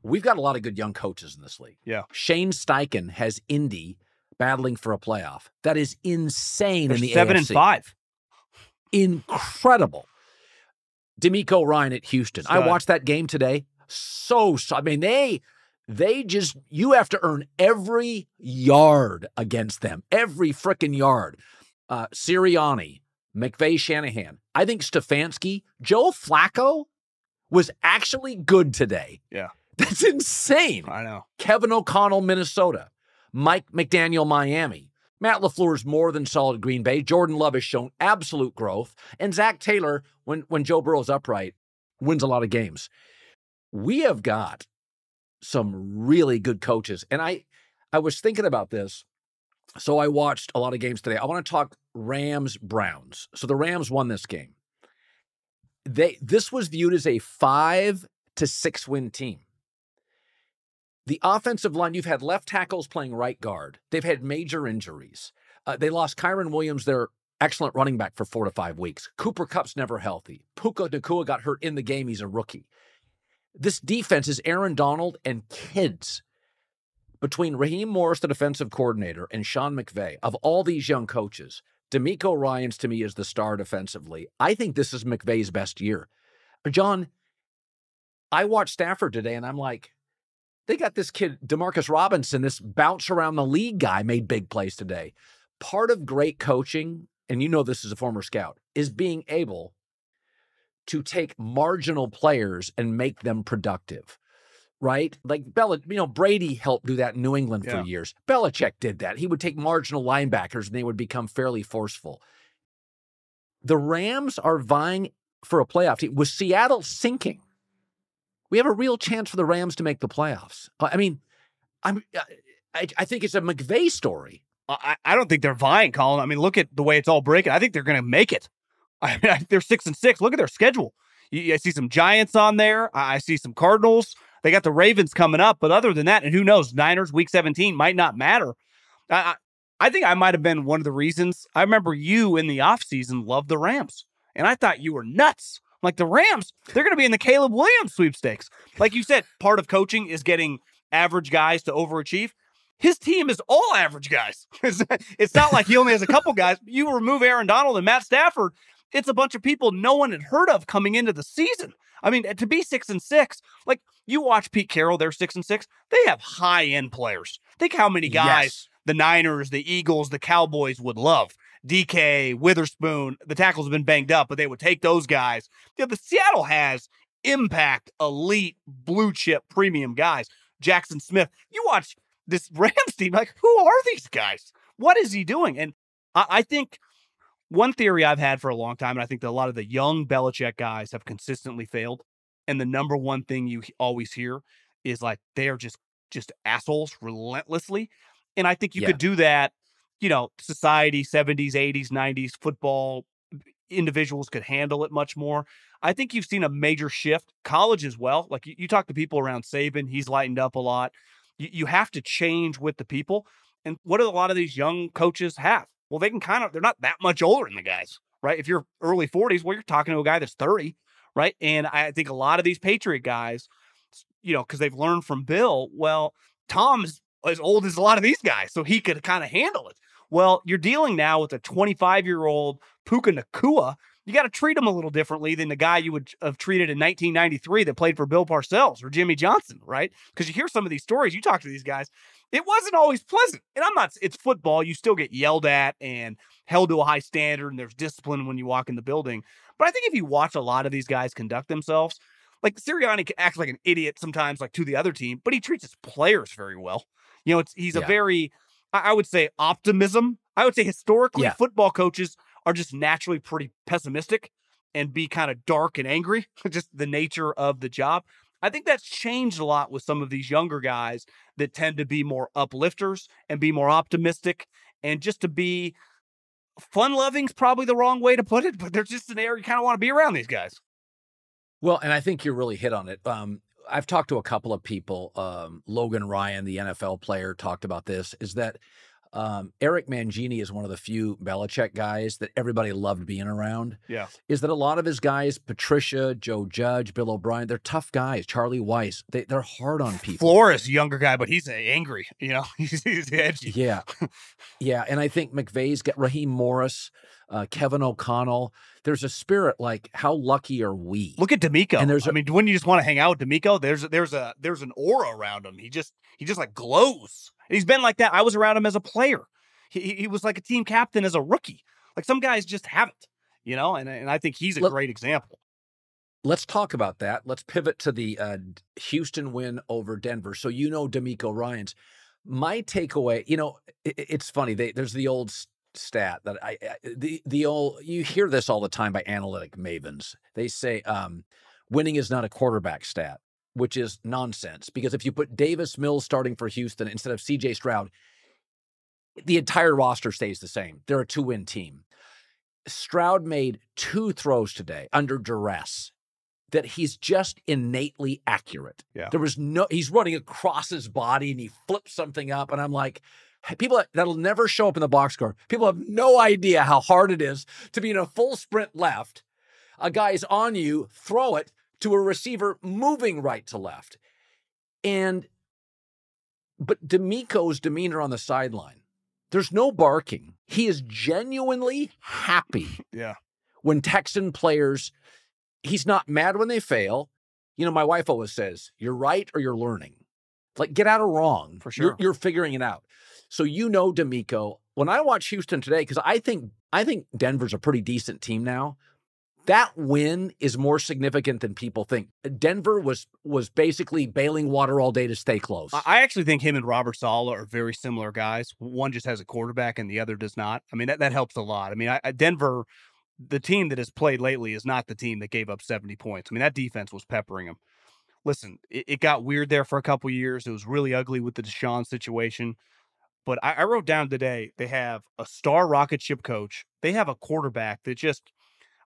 We've got a lot of good young coaches in this league. Yeah. Shane Steichen has Indy battling for a playoff. That is insane They're in the seven AFC. and five. Incredible. DeMeco Ryan at Houston. I watched that game today. So, so I mean, they they just you have to earn every yard against them, every freaking yard. Uh, Sirianni, McVay, Shanahan. I think Stefanski, Joe Flacco was actually good today. Yeah. That's insane. I know. Kevin O'Connell, Minnesota. Mike McDaniel, Miami. Matt LaFleur is more than solid Green Bay. Jordan Love has shown absolute growth. And Zac Taylor, when, when Joe Burrow's upright, wins a lot of games. We have got some really good coaches. And I I was thinking about this. So I watched a lot of games today. I want to talk Rams Browns. So the Rams won this game. They this was viewed as a 5 to 6 win team. The offensive line, you've had left tackles playing right guard. They've had major injuries. Uh, they lost Kyren Williams, their excellent running back, for four to five weeks. Cooper Kupp's never healthy. Puka Nacua got hurt in the game. He's a rookie. This defense is Aaron Donald and kids. Between Raheem Morris, the defensive coordinator, and Sean McVay, of all these young coaches, DeMeco Ryans to me is the star defensively. I think this is McVay's best year. John, I watched Stafford today and I'm like, they got this kid, Demarcus Robinson, this bounce around the league guy made big plays today. Part of great coaching, and you know this as a former scout, is being able to take marginal players and make them productive. Right? Like Bella, you know, Brady helped do that in New England Yeah. for years. Belichick did that. He would take marginal linebackers and they would become fairly forceful. The Rams are vying for a playoff team. Was Seattle sinking? We have a real chance for the Rams to make the playoffs. Uh, I mean, I'm uh, I, I think it's a McVay story. I, I don't think they're vying, Colin. I mean, look at the way it's all breaking. I think they're going to make it. I mean, they're six and six. Look at their schedule. I see some Giants on there. I, see some Cardinals. They got the Ravens coming up, but other than that, and who knows, Niners Week 17 might not matter. I, I, I think I might have been one of the reasons. I remember you in the offseason loved the Rams, and I thought you were nuts. Like the Rams, they're going to be in the Caleb Williams sweepstakes. Like you said, part of coaching is getting average guys to overachieve. His team is all average guys. It's- not like he only has a couple guys. You remove Aaron Donald and Matt Stafford, it's a bunch of people no one had heard of coming into the season. I mean, to be six and six, like you watch Pete Carroll, they're six and six. They have high end players. Think how many guys Yes. the Niners, the Eagles, the Cowboys would love. DK, Witherspoon, the tackles have been banged up, but they would take those guys. Yeah, the Seattle has impact, elite, blue chip, premium guys. Jackson Smith. You watch this Rams team, like, who are these guys? What is he doing? And I, I think one theory I've had for a long time, and I think that a lot of the young Belichick guys have consistently failed. And the number one thing you always hear is like they are just just assholes relentlessly. And I think you Yeah. could do that, you know, society, 70s, 80s, 90s, football individuals could handle it much more. I think you've seen a major shift, college as well. Like you, you talk to people around Saban, he's lightened up a lot. You, you have to change with the people. And what do a lot of these young coaches have? Well, they can kind of, they're not that much older than the guys, right? If you're early 40s, well, you're talking to a guy that's 30, right? And I think a lot of these Patriot guys, you know, because they've learned from Bill, well, Tom's as old as a lot of these guys, so he could kind of handle it. Well, you're dealing now with a 25 year old Puka Nacua. You got to treat him a little differently than the guy you would have treated in 1993 that played for Bill Parcells or Jimmy Johnson, right? Because you hear some of these stories, you talk to these guys, it wasn't always pleasant. And I'm not, it's football. You still get yelled at and held to a high standard, and there's discipline when you walk in the building. But I think if you watch a lot of these guys conduct themselves, like Sirianni acts like an idiot sometimes, like to the other team, but he treats his players very well. You know, it's he's a very, I would say, optimism. I would say historically, Yeah. football coaches are just naturally pretty pessimistic and be kind of dark and angry, just the nature of the job. I think that's changed a lot with some of these younger guys that tend to be more uplifters and be more optimistic and just to be fun loving is probably the wrong way to put it, but there's just an area you kind of want to be around these guys. Well, and I think you really hit on it. Um, I've talked to a couple of people. Um, Logan Ryan, the NFL player, talked about this. Is that um, Eric Mangini is one of the few Belichick guys that everybody loved being around. Yeah. Is that a lot of his guys, Patricia, Joe Judge, Bill O'Brien, they're tough guys. Charlie Weis, they, they're hard on people. Flores, younger guy, but he's angry. You know, he's, he's edgy. Yeah. yeah. And I think McVay's got Raheem Morris, uh, Kevin O'Connell. There's a spirit like, how lucky are we? Look at DeMeco. And there's I a- mean, when you just want to hang out with DeMeco, there's there's a there's an aura around him. He just he just like glows. And he's been like that. I was around him as a player. He he- was like a team captain as a rookie. Like some guys just haven't, you know. And and I think he's a Look- great example. Let's talk about that. Let's pivot to the uh, Houston win over Denver. So you know DeMeco Ryan's. My takeaway, you know, i i- it's funny. They, there's the old stat that I, I the the old you hear this all the time by analytic mavens. They say um, winning is not a quarterback stat, which is nonsense. Because if you put Davis Mills starting for Houston instead of C.J. Stroud, the entire roster stays the same. They're a two win team. Stroud made two throws today under duress that he's just innately accurate. Yeah. There was no, he's running across his body and he flips something up. And I'm like, people that- that'll never show up in the box score. People have no idea how hard it is to be in a full sprint left. A guy's on you, throw it to a receiver moving right to left. And, but DeMeco's demeanor on the sideline, there's no barking. He is genuinely happy Yeah. when Texan players, he's not mad when they fail. You know, my wife always says, you're right or you're learning. Like, get out of wrong. For You're, sure. you're figuring it out. So you know DeMeco. When I watch Houston today, because I think I think Denver's a pretty decent team now. That win is more significant than people think. Denver was was basically bailing water all day to stay close. I- actually think him and Robert Saleh are very similar guys. One just has a quarterback and the other does not. I mean, that, that helps a lot. I mean, I, I- Denver, the team that has played lately is not the team that gave up 70 points. I mean, that defense was peppering them. Listen, it, it got weird there for a couple years. It was really ugly with the Deshaun situation. But I, I wrote down today they have a star rocket ship coach. They have a quarterback that just,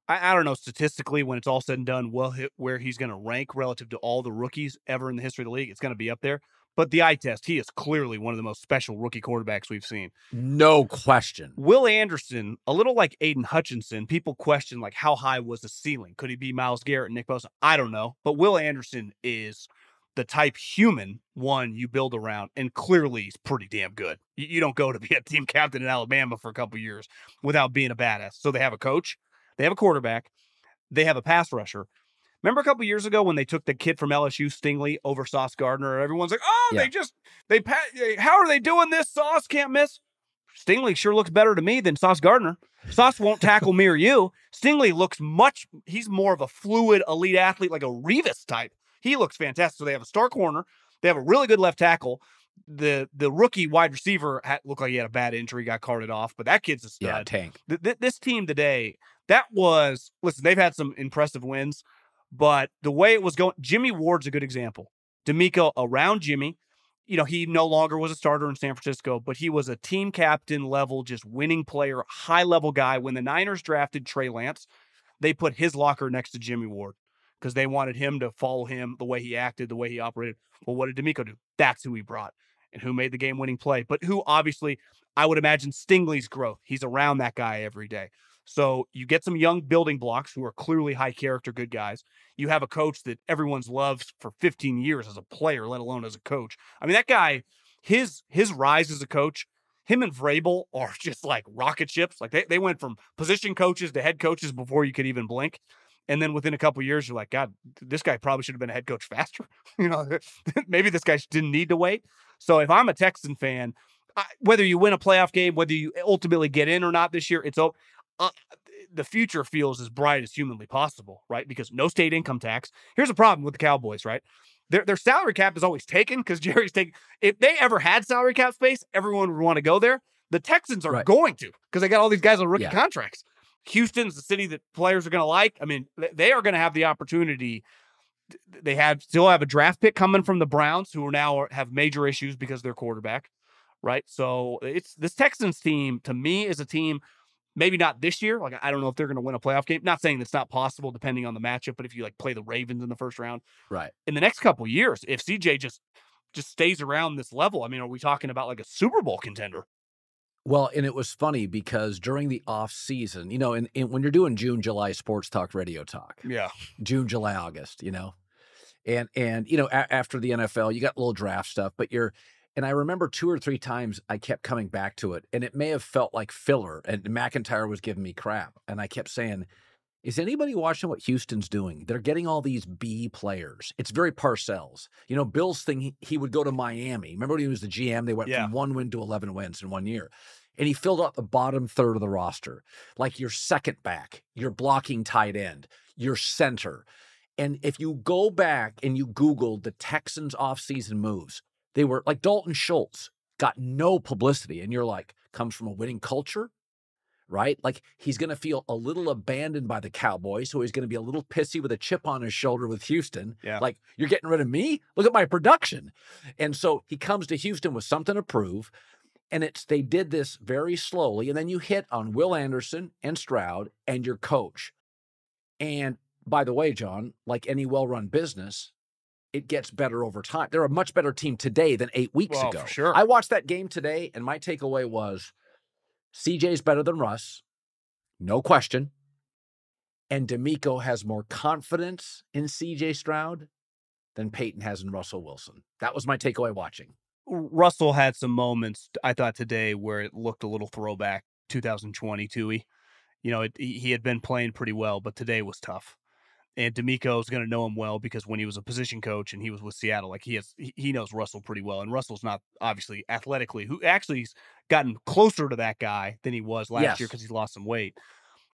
I, I don't know, statistically, when it's all said and done, well, hit where he's going to rank relative to all the rookies ever in the history of the league, it's going to be up there. But the eye test, he is clearly one of the most special rookie quarterbacks we've seen. no question. Will Anderson, a little like Aidan Hutchinson, people question like how high was the ceiling? Could he be Myles Garrett and Nick Bosa? I don't know. But Will Anderson is the type human one you build around, and clearly he's pretty damn good. You, you don't go to be a team captain in Alabama for a couple years without being a badass. So they have a coach, they have a quarterback, they have a pass rusher. Remember a couple years ago when they took the kid from LSU, Stingley, over Sauce Gardner? Everyone's like, "Oh, Yeah. they just they How are they doing this? Sauce can't miss." Stingley sure looks better to me than Sauce Gardner. Sauce won't tackle me or you. Stingley looks much. He's more of a fluid elite athlete, like a Revis type. He looks fantastic. So they have a star corner. They have a really good left tackle. The the rookie wide receiver had, looked like he had a bad injury, got carted off, but that kid's a stud Yeah, tank. th- th- this team today, that was listen, they've had some impressive wins, but the way it was going, Jimmy Ward's a good example. DeMeco around Jimmy, you know, he no longer was a starter in San Francisco, but he was a team captain level, just winning player, high level guy. When the Niners drafted Trey Lance, they put his locker next to Jimmy Ward because they wanted him to follow him the way he acted, the way he operated. Well, what did DeMeco do? That's who he brought and who made the game winning play, but who obviously I would imagine Stingley's growth. He's around that guy every day. So you get some young building blocks who are clearly high character, good guys. You have a coach that everyone's loved for 15 years as a player, let alone as a coach. I mean, that guy, his his rise as a coach, him and Vrabel are just like rocket ships. Like they, they went from position coaches to head coaches before you could even blink. And then within a couple years, you're like, God, this guy probably should have been a head coach faster. you know, maybe this guy didn't need to wait. So if I'm a Texan fan, I, whether you win a playoff game, whether you ultimately get in or not this year, it's uh, the future feels as bright as humanly possible, right? Because no state income tax. Here's a problem with the Cowboys, right? Their their salary cap is always taken because Jerry's taking. If they ever had salary cap space, everyone would want to go there. The Texans are Right. going to because they got all these guys on rookie Yeah. contracts. Houston's the city that players are going to like. I mean, they are going to have the opportunity. They have still have a draft pick coming from the Browns, who are now have major issues because their quarterback, right? So it's this Texans team to me is a team maybe not this year. Like I don't know if they're going to win a playoff game. Not saying that's not possible depending on the matchup, but if you like play the Ravens in the first round, right? In the next couple years, if CJ just just stays around this level, I mean, are we talking about like a Super Bowl contender? Well, and it was funny because during the off season, you know, and, when you're doing June, July sports talk, radio talk, yeah, June, July, August, you know, and and you know a- after the NFL, you got little draft stuff, but you're and I remember two or three times I kept coming back to it, and it may have felt like filler. And McIntyre was giving me crap, and I kept saying, "Is anybody watching what Houston's doing? They're getting all these B players. It's very Parcells. You know, Bill's thing. He, he would go to Miami. Remember when he was the GM? They went yeah. from one win to eleven wins in one year." And he filled out the bottom third of the roster, like your second back, your blocking tight end, your center. And if you go back and you Google the Texans offseason moves, they were like Dalton Schultz got no publicity. And you're like, comes from a winning culture, right? Like he's going to feel a little abandoned by the Cowboys. So he's going to be a little pissy with a chip on his shoulder with Houston. Yeah. Like, you're getting rid of me? Look at my production. And so he comes to Houston with something to prove. And it's they did this very slowly. And then you hit on Will Anderson and Stroud and your coach. And by the way, John, like any well run business, it gets better over time. They're a much better team today than eight weeks well, ago. sure. I watched that game today, and my takeaway was CJ's better than Russ, no question. And DeMeco has more confidence in CJ Stroud than Peyton has in Russell Wilson. That was my takeaway watching. Russell had some moments, I thought, today where it looked a little throwback 2022. You know, it, he had been playing pretty well, but today was tough and DeMeco is going to know him well because when he was a position coach and he was with Seattle, like he has, he knows Russell pretty well. And Russell's not obviously athletically, who actually has gotten closer to that guy than he was last yes. year because he's lost some weight.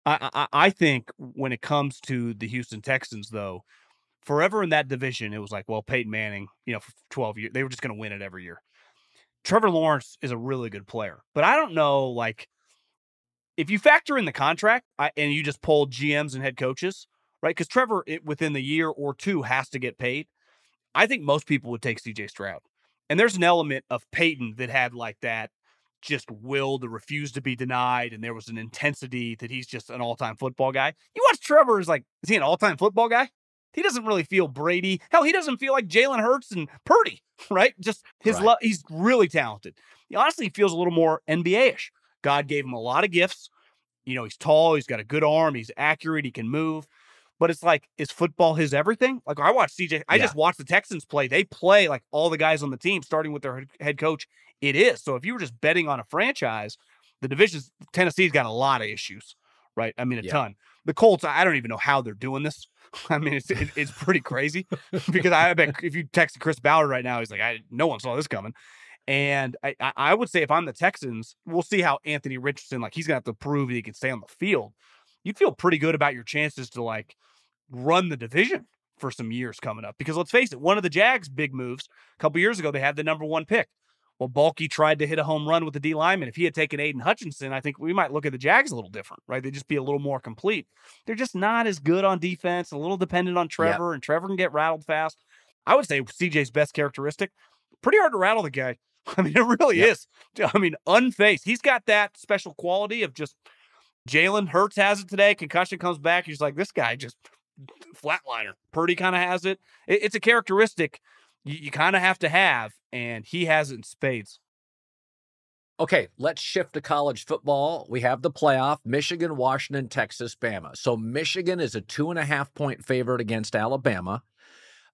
I, I, I think when it comes to the Houston Texans, though, forever in that division, it was like, well, Peyton Manning, you know, for 12 years, they were just going to win it every year. Trevor Lawrence is a really good player, but I don't know, like, if you factor in the contract I, and you just pull GMs and head coaches, right? Because Trevor, it, within the year or two, has to get paid. I think most people would take CJ Stroud. And there's an element of Peyton that had like that just will to refuse to be denied. And there was an intensity that he's just an all time football guy. You watch Trevor is like, is he an all time football guy? He doesn't really feel Brady. Hell, he doesn't feel like Jalen Hurts and Purdy, right? Just his right. love. He's really talented. He honestly feels a little more NBA ish. God gave him a lot of gifts. You know, he's tall, he's got a good arm, he's accurate, he can move. But it's like, is football his everything? Like I watch CJ, I yeah. just watch the Texans play. They play like all the guys on the team, starting with their head coach. It is. So if you were just betting on a franchise, the divisions, Tennessee's got a lot of issues, right? I mean, a yeah. ton. The Colts, I don't even know how they're doing this. I mean, it's it, it's pretty crazy because I bet if you text Chris Ballard right now, he's like, I no one saw this coming. And I, I would say if I'm the Texans, we'll see how Anthony Richardson, like he's gonna have to prove that he can stay on the field. You'd feel pretty good about your chances to like run the division for some years coming up. Because let's face it, one of the Jags' big moves a couple years ago, they had the number one pick. Well, Baalke tried to hit a home run with the D lineman. If he had taken Aidan Hutchinson, I think we might look at the Jags a little different, right? They'd just be a little more complete. They're just not as good on defense, a little dependent on Trevor, and Trevor can get rattled fast. I would say CJ's best characteristic, pretty hard to rattle the guy. I mean, it really yep. is. I mean, unfazed. He's got that special quality of just Jalen Hurts has it today. Concussion comes back. He's like, this guy just flatliner. Purdy kind of has it. it. It's a characteristic you, you kind of have to have, and he has it in spades. Okay, let's shift to college football. We have the playoff Michigan, Washington, Texas, Bama. So Michigan is a two and a half point favorite against Alabama.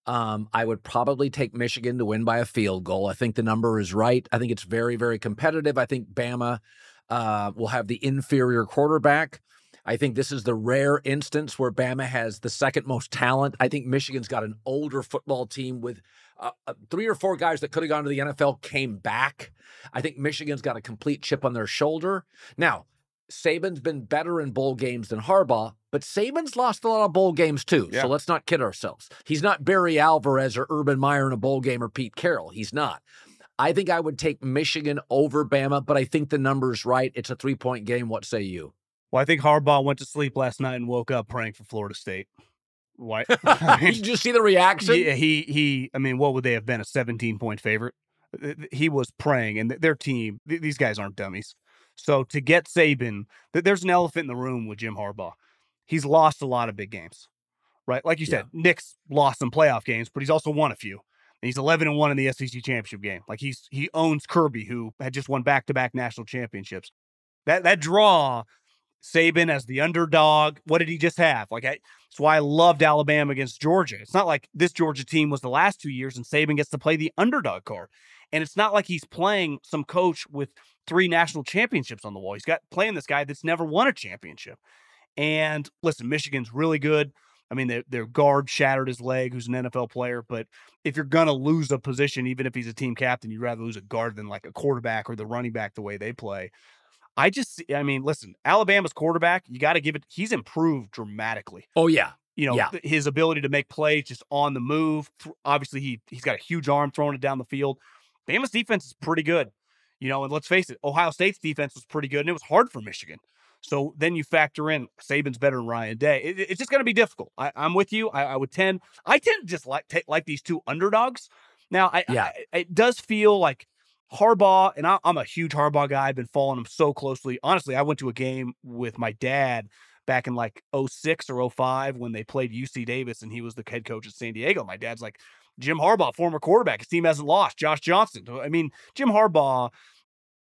Um, I would probably take Michigan to win by a field goal. I think the number is right. I think it's very, very competitive. I think Bama uh, will have the inferior quarterback. I think this is the rare instance where Bama has the second most talent. I think Michigan's got an older football team with uh, uh, three or four guys that could have gone to the NFL came back. I think Michigan's got a complete chip on their shoulder. Now, Saban's been better in bowl games than Harbaugh, but Saban's lost a lot of bowl games too. Yeah. So let's not kid ourselves. He's not Barry Alvarez or Urban Meyer in a bowl game or Pete Carroll. He's not. I think I would take Michigan over Bama, but I think the number's right. It's a three point game. What say you? Well, I think Harbaugh went to sleep last night and woke up praying for Florida State. Why? Did you see the reaction? Yeah, he he. I mean, what would they have been? A 17 point favorite? He was praying, and their team. These guys aren't dummies. So to get Saban, there's an elephant in the room with Jim Harbaugh. He's lost a lot of big games, right? Like you said, yeah. Nick's lost some playoff games, but he's also won a few. And he's 11 and 1 in the SEC championship game. Like he's he owns Kirby, who had just won back to back national championships. That that draw, Saban as the underdog. What did he just have? Like I, that's why I loved Alabama against Georgia. It's not like this Georgia team was the last two years and Saban gets to play the underdog card. And it's not like he's playing some coach with three national championships on the wall. He's got playing this guy that's never won a championship. And listen, Michigan's really good. I mean, their, their guard shattered his leg, who's an NFL player. But if you're going to lose a position, even if he's a team captain, you'd rather lose a guard than like a quarterback or the running back the way they play. I just, I mean, listen, Alabama's quarterback, you got to give it, he's improved dramatically. Oh, yeah. You know, yeah. his ability to make plays just on the move. Obviously, he, he's got a huge arm throwing it down the field. Bama's defense is pretty good. You know, and let's face it, Ohio State's defense was pretty good, and it was hard for Michigan. So then you factor in Saban's better than Ryan Day. It, it's just going to be difficult. I, am with you. I, I, would tend. I tend to just like take, like these two underdogs. Now, I, yeah. I, it does feel like Harbaugh, and I, am a huge Harbaugh guy. I've been following him so closely. Honestly, I went to a game with my dad back in like 06 or 05 when they played UC Davis, and he was the head coach at San Diego. My dad's like, Jim Harbaugh, former quarterback. His team hasn't lost. Josh Johnson. I mean, Jim Harbaugh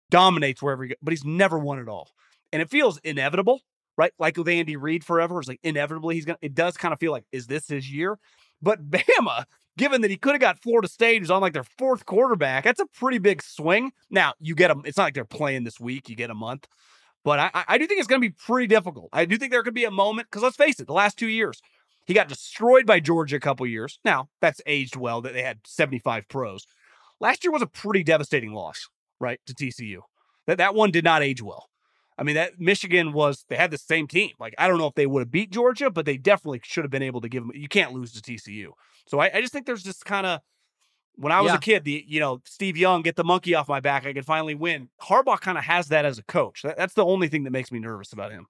dominates wherever he goes, but he's never won it all. And it feels inevitable, right? Like with Andy Reid forever. It's like inevitably he's gonna it does kind of feel like, is this his year? But Bama, given that he could have got Florida State, who's on like their fourth quarterback, that's a pretty big swing. Now you get them, it's not like they're playing this week, you get a month. But I, I do think it's going to be pretty difficult. I do think there could be a moment because let's face it, the last two years, he got destroyed by Georgia a couple years. Now, that's aged well that they had 75 pros. Last year was a pretty devastating loss, right, to TCU. That that one did not age well. I mean, that Michigan was they had the same team. Like, I don't know if they would have beat Georgia, but they definitely should have been able to give them. You can't lose to TCU. So I, I just think there's just kind of when I was yeah. a kid, the you know Steve Young, get the monkey off my back, I could finally win. Harbaugh kind of has that as a coach. That, that's the only thing that makes me nervous about him.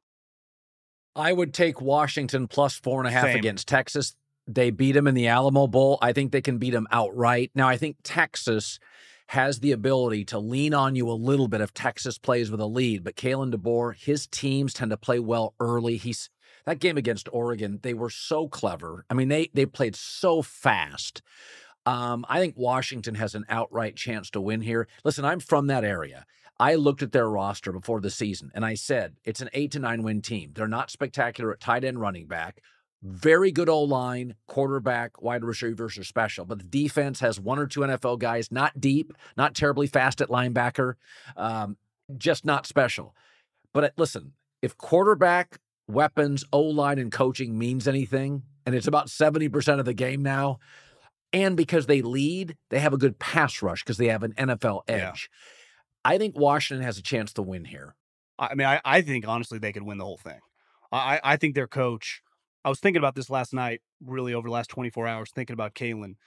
I would take Washington plus four and a half Same. against Texas. They beat them in the Alamo Bowl. I think they can beat them outright. Now, I think Texas has the ability to lean on you a little bit if Texas plays with a lead. But Kalen DeBoer, his teams tend to play well early. He's that game against Oregon, they were so clever. I mean, they they played so fast. Um, I think Washington has an outright chance to win here. Listen, I'm from that area. I looked at their roster before the season and I said it's an eight to nine win team. They're not spectacular at tight end running back. Very good O line, quarterback, wide receivers are special, but the defense has one or two NFL guys, not deep, not terribly fast at linebacker, um, just not special. But uh, listen, if quarterback, weapons, O line, and coaching means anything, and it's about 70% of the game now, and because they lead, they have a good pass rush because they have an NFL edge. Yeah. I think Washington has a chance to win here. I mean, I, I think honestly they could win the whole thing. I, I think their coach. I was thinking about this last night, really over the last 24 hours, thinking about Kalen.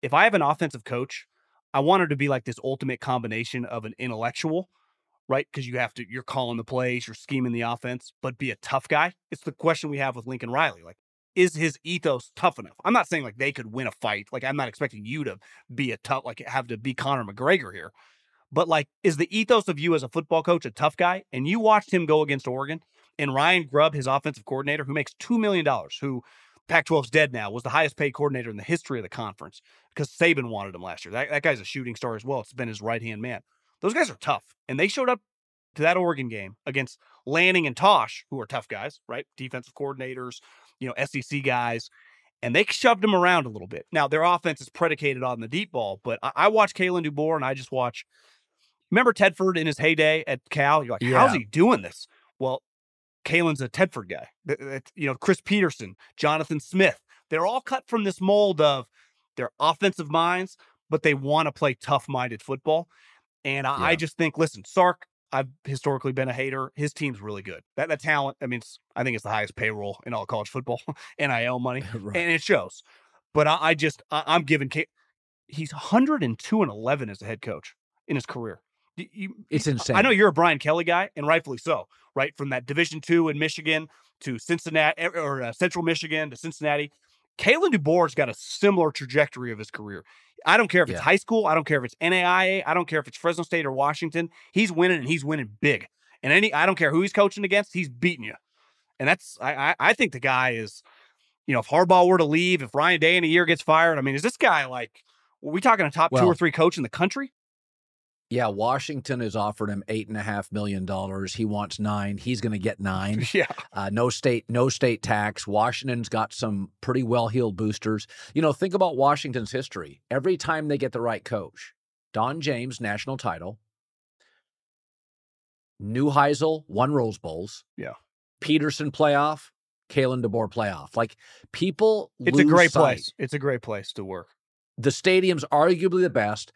If I have an offensive coach, I want her to be like this ultimate combination of an intellectual, right? Because you have to, you're calling the plays, you're scheming the offense, but be a tough guy. It's the question we have with Lincoln Riley. Like, is his ethos tough enough? I'm not saying like they could win a fight. Like, I'm not expecting you to be a tough, like, have to be Conor McGregor here. But like, is the ethos of you as a football coach a tough guy? And you watched him go against Oregon and Ryan Grubb, his offensive coordinator, who makes $2 million, who Pac 12's dead now, was the highest paid coordinator in the history of the conference because Saban wanted him last year. That, that guy's a shooting star as well. It's been his right hand man. Those guys are tough. And they showed up to that Oregon game against Lanning and Tosh, who are tough guys, right? Defensive coordinators, you know, SEC guys. And they shoved him around a little bit. Now, their offense is predicated on the deep ball, but I, I watch Kalen DeBoer and I just watch Remember Tedford in his heyday at Cal? You're like, yeah. how's he doing this? Well, Kalen's a Tedford guy. You know, Chris Petersen, Jonathan Smith. They're all cut from this mold of they're offensive minds, but they want to play tough-minded football. And I, yeah. I, just think, listen, Sark, I've historically been a hater. His team's really good. That that talent, I mean, I think it's the highest payroll in all college football, NIL money, right. and it shows. But I, I just, I, am giving. K- he's 102 and 11 as a head coach in his career. You, it's insane. I know you're a Brian Kelly guy, and rightfully so. Right from that Division two in Michigan to Cincinnati or uh, Central Michigan to Cincinnati, Kalen DeBoer's got a similar trajectory of his career. I don't care if it's high school. I don't care if it's NAIA. I don't care if it's Fresno State or Washington. He's winning and he's winning big. And any I don't care who he's coaching against, he's beating you. And that's I I, I think the guy is, you know, if Harbaugh were to leave, if Ryan Day in a year gets fired, I mean, is this guy like are we talking a top two or three coach in the country? Yeah, Washington has offered him eight and a half million dollars. He wants nine. He's going to get nine. Yeah. Uh, no state, no state tax. Washington's got some pretty well-heeled boosters. You know, think about Washington's history. Every time they get the right coach, Don James, national title. Neuheisel won Rose Bowls. Yeah. Petersen playoff. Kalen DeBoer playoff. Like people, It's a great sight. place. It's a great place to work. The stadium's arguably the best.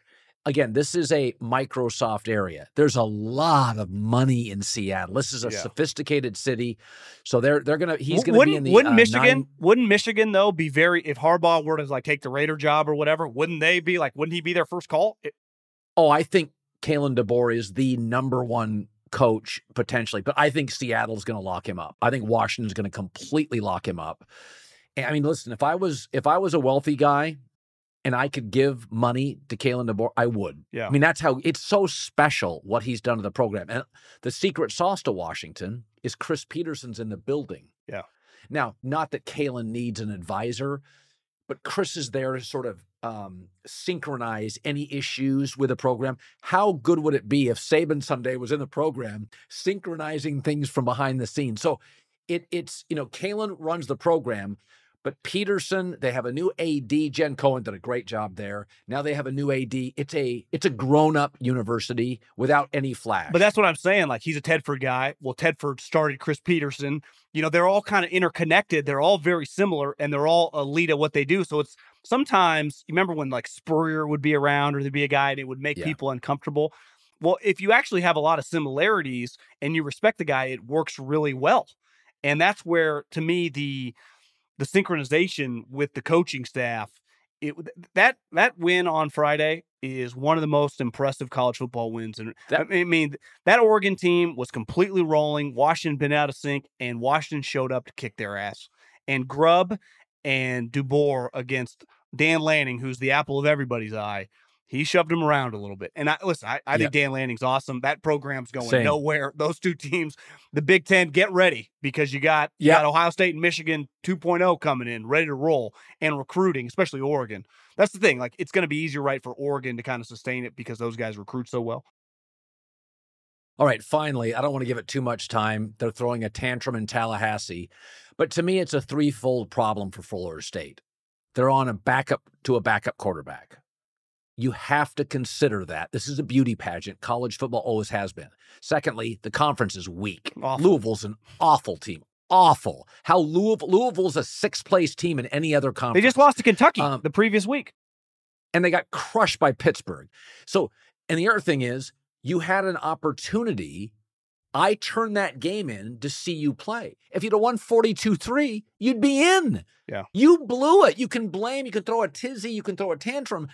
Again, this is a Microsoft area. There's a lot of money in Seattle. This is a Yeah. sophisticated city, so they're they're gonna he's gonna wouldn't, be in the wouldn't uh, Michigan nine- wouldn't Michigan though be very if Harbaugh were to like take the Raider job or whatever, wouldn't they be like wouldn't he be their first call? It- Oh, I think Kalen DeBoer is the number one coach potentially, but I think Seattle's going to lock him up. I think Washington's going to completely lock him up. I mean, listen, if I was if I was a wealthy guy and I could give money to Kalen DeBoer, I would. Yeah. I mean, that's how it's so special what he's done to the program. And the secret sauce to Washington is Chris Petersen's in the building. Yeah. Now, not that Kalen needs an advisor, but Chris is there to sort of um, synchronize any issues with the program. How good would it be if Saban someday was in the program synchronizing things from behind the scenes? So it it's you know Kalen runs the program, but Petersen they have a new AD. Jen Cohen did a great job there. Now they have a new AD. It's a it's a grown up university without any flash. But that's what I'm saying. Like he's a Tedford guy. Well, Tedford started Chris Petersen. You know, they're all kind of interconnected. They're all very similar and they're all elite at what they do. So it's sometimes you remember when like Spurrier would be around or there'd be a guy and it would make Yeah. people uncomfortable. Well, if you actually have a lot of similarities and you respect the guy, it works really well. And that's where to me the the synchronization with the coaching staff it that that win on Friday is one of the most impressive college football wins and That- I mean that Oregon team was completely rolling. Washington been out of sync, and Washington showed up to kick their ass. And Grubb and DeBoer against Dan Lanning, who's the apple of everybody's eye, he shoved him around a little bit. And I listen, I, I think Dan Lanning's awesome. That program's going Same. nowhere. Those two teams, the Big Ten, get ready because you got you Yeah. got Ohio State and Michigan 2.0 coming in, ready to roll, and recruiting, especially Oregon. That's the thing. Like it's going to be easier, right, for Oregon to kind of sustain it because those guys recruit so well. All right, finally, I don't want to give it too much time. They're throwing a tantrum in Tallahassee, but to me, it's a threefold problem for Florida State. They're on a backup to a backup quarterback. You have to consider that. This is a beauty pageant. College football always has been. Secondly, the conference is weak. Awful. Louisville's an awful team. Awful. How Louisville, Louisville's a sixth place team in any other conference. They just lost to Kentucky Um, the previous week. and they got crushed by Pittsburgh. So, and the other thing is, you had an opportunity. I turned that game in to see you play. If you'd have won 42 3, you'd be in. Yeah. You blew it. You can blame, you can throw a tizzy, you can throw a tantrum.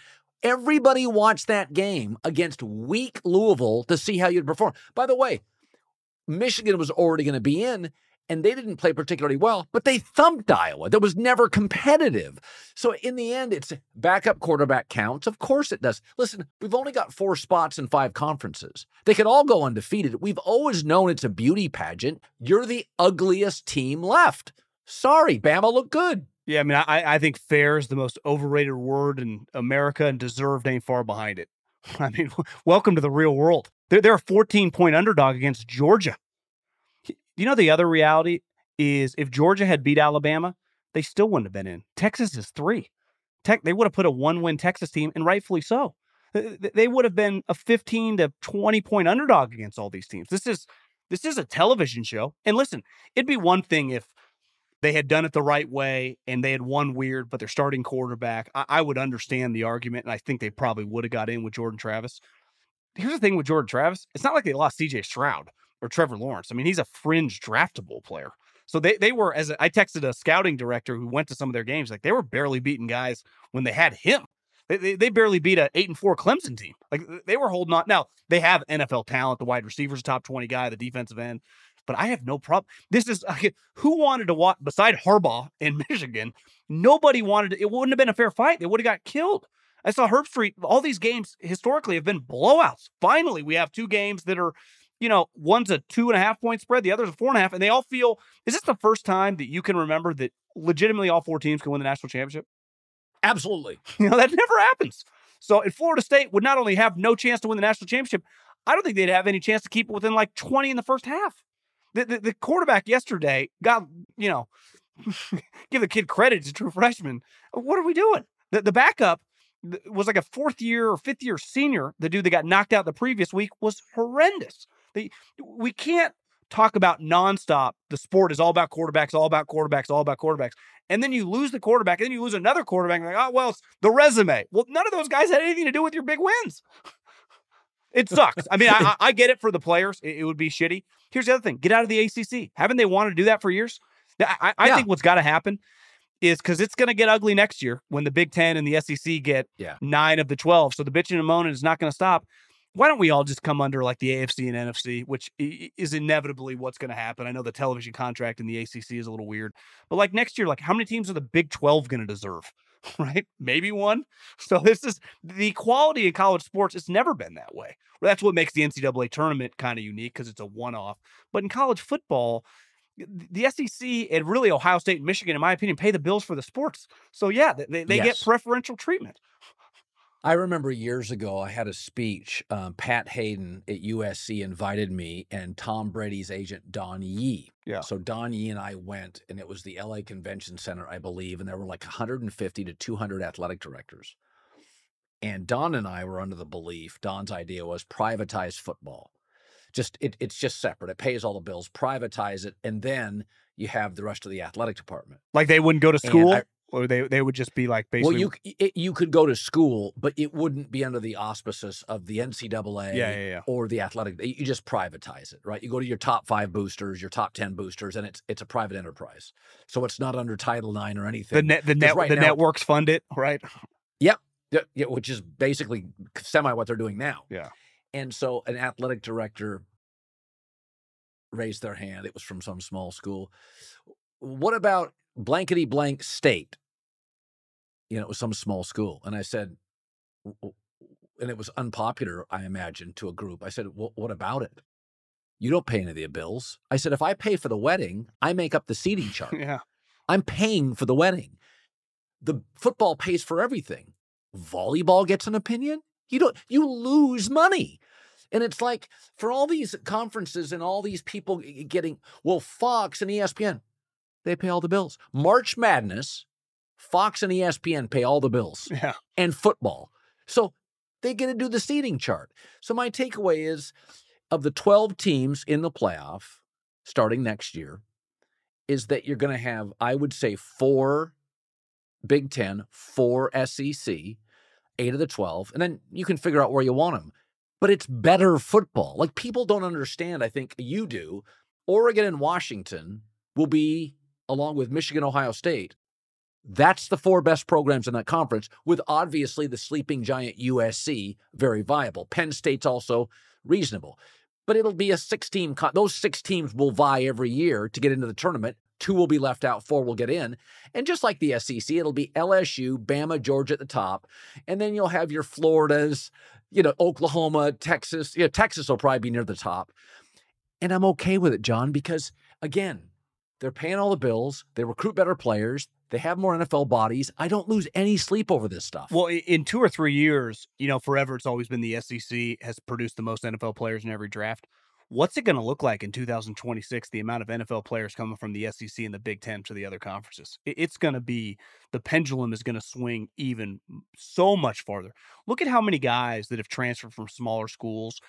Everybody watched that game against weak Louisville to see how you'd perform. By the way, Michigan was already going to be in, and they didn't play particularly well, but they thumped Iowa. That was never competitive. So in the end, it's backup quarterback counts. Of course it does. Listen, we've only got four spots in five conferences. They could all go undefeated. We've always known it's a beauty pageant. You're the ugliest team left. Sorry, Bama looked good. Yeah, I mean, I, I think fair is the most overrated word in America and deserved ain't far behind it. I mean, welcome to the real world. They're, they're a 14 point underdog against Georgia. You know, the other reality is if Georgia had beat Alabama, they still wouldn't have been in. Texas is three. Tech, they would have put a one win Texas team, and rightfully so. Th- th- They would have been a 15 to 20 point underdog against all these teams. This is this is a television show. And listen, it'd be one thing if they had done it the right way and they had won weird, but their starting quarterback, I, I would understand the argument, and I think they probably would have got in with Jordan Travis. Here's the thing with Jordan Travis: it's not like they lost C.J. Stroud or Trevor Lawrence. I mean, he's a fringe draftable player. So they they were as a, I texted a scouting director who went to some of their games, like they were barely beating guys when they had him. They, they, they barely beat a eight and four Clemson team. Like they were holding on. Now they have NFL talent. The wide receivers, a top twenty guy, the defensive end. But I have no problem. This is who wanted to watch beside Harbaugh in Michigan. Nobody wanted. To, it wouldn't have been a fair fight. They would have got killed. I saw Herbstreit. All these games historically have been blowouts. Finally, we have two games that are, you know, one's a two and a half point spread, the other's a four and a half, and they all feel. Is this the first time that you can remember that legitimately all four teams can win the national championship? Absolutely. You know, that never happens. So if Florida State would not only have no chance to win the national championship, I don't think they'd have any chance to keep it within like 20 in the first half. The, the, the quarterback yesterday got, you know, give the kid credit. He's a true freshman. What are we doing? The, the backup was like a fourth year or fifth year senior. The dude that got knocked out the previous week was horrendous. We can't talk about nonstop. The sport is all about quarterbacks, all about quarterbacks, all about quarterbacks. And then you lose the quarterback, and then you lose another quarterback. Like, oh, well, it's the resume. Well, none of those guys had anything to do with your big wins. It sucks. I mean, I, I get it for the players. It, it, would be shitty. Here's the other thing: get out of the ACC. Haven't they wanted to do that for years? I, I yeah. think what's got to happen is because it's going to get ugly next year when the Big Ten and the SEC get yeah. nine of the twelve. So the bitching and moaning is not going to stop. Why don't we all just come under like the AFC and NFC, which is inevitably what's going to happen? I know the television contract in the ACC is a little weird, but like next year, like how many teams are the Big Twelve going to deserve? right? Maybe one. So this is the quality in college sports. It's never been that way. That's what makes the NCAA tournament kind of unique because it's a one-off. But in college football, the SEC and really Ohio State and Michigan, in my opinion, pay the bills for the sports. So yeah, they, they yes. get preferential treatment. I remember years ago, I had a speech. Um, Pat Haden at USC invited me and Tom Brady's agent, Don Yee. Yeah. So Don Yee and I went, and it was the LA Convention Center, I believe, and there were like 150 to 200 athletic directors. And Don and I were under the belief, Don's idea was privatize football. Just it, it's just separate. It pays all the bills, privatize it, and then you have the rest of the athletic department. Like they wouldn't go to school? I, or they they would just be like basically. Well, you it, you could go to school, but it wouldn't be under the auspices of the NCAA yeah, yeah, yeah. or the athletic. You just privatize it, right? You go to your top five boosters, your top ten boosters, and it's it's a private enterprise, so it's not under Title IX or anything. The net the net right the now, networks fund it, right? Yep, yeah, which is basically semi what they're doing now. Yeah, and so an athletic director raised their hand. It was from some small school. What about blankety blank state? You know, it was some small school. And I said, and it was unpopular, I imagine, to a group. I said, well, what about it? You don't pay any of the bills. I said, if I pay for the wedding, I make up the seating chart. yeah. I'm paying for the wedding. The football pays for everything. Volleyball gets an opinion. You don't, you lose money. And it's like for all these conferences and all these people getting, well, Fox and ESPN, they pay all the bills. March Madness Fox and ESPN pay all the bills. Yeah. And football. So they get to do the seating chart. So my takeaway is of the 12 teams in the playoff starting next year, is that you're going to have, I would say, four Big Ten, four SEC, eight of the 12, and then you can figure out where you want them. But it's better football. Like people don't understand, I think you do. Oregon and Washington will be, along with Michigan, Ohio State, that's the four best programs in that conference, with obviously the sleeping giant USC very viable. Penn State's also reasonable. But it'll be a six team, con- those six teams will vie every year to get into the tournament. Two will be left out, four will get in. And just like the SEC, it'll be LSU, Bama, Georgia at the top. And then you'll have your Floridas, you know, Oklahoma, Texas. Texas will probably be near the top. And I'm okay with it, John, because again, they're paying all the bills. They recruit better players. They have more NFL bodies. I don't lose any sleep over this stuff. Well, in two or three years, you know, forever it's always been the SEC has produced the most NFL players in every draft. What's it going to look like in 2026? The amount of NFL players coming from the SEC and the Big Ten to the other conferences. It's going to be the pendulum is going to swing even so much farther. Look at how many guys that have transferred from smaller schools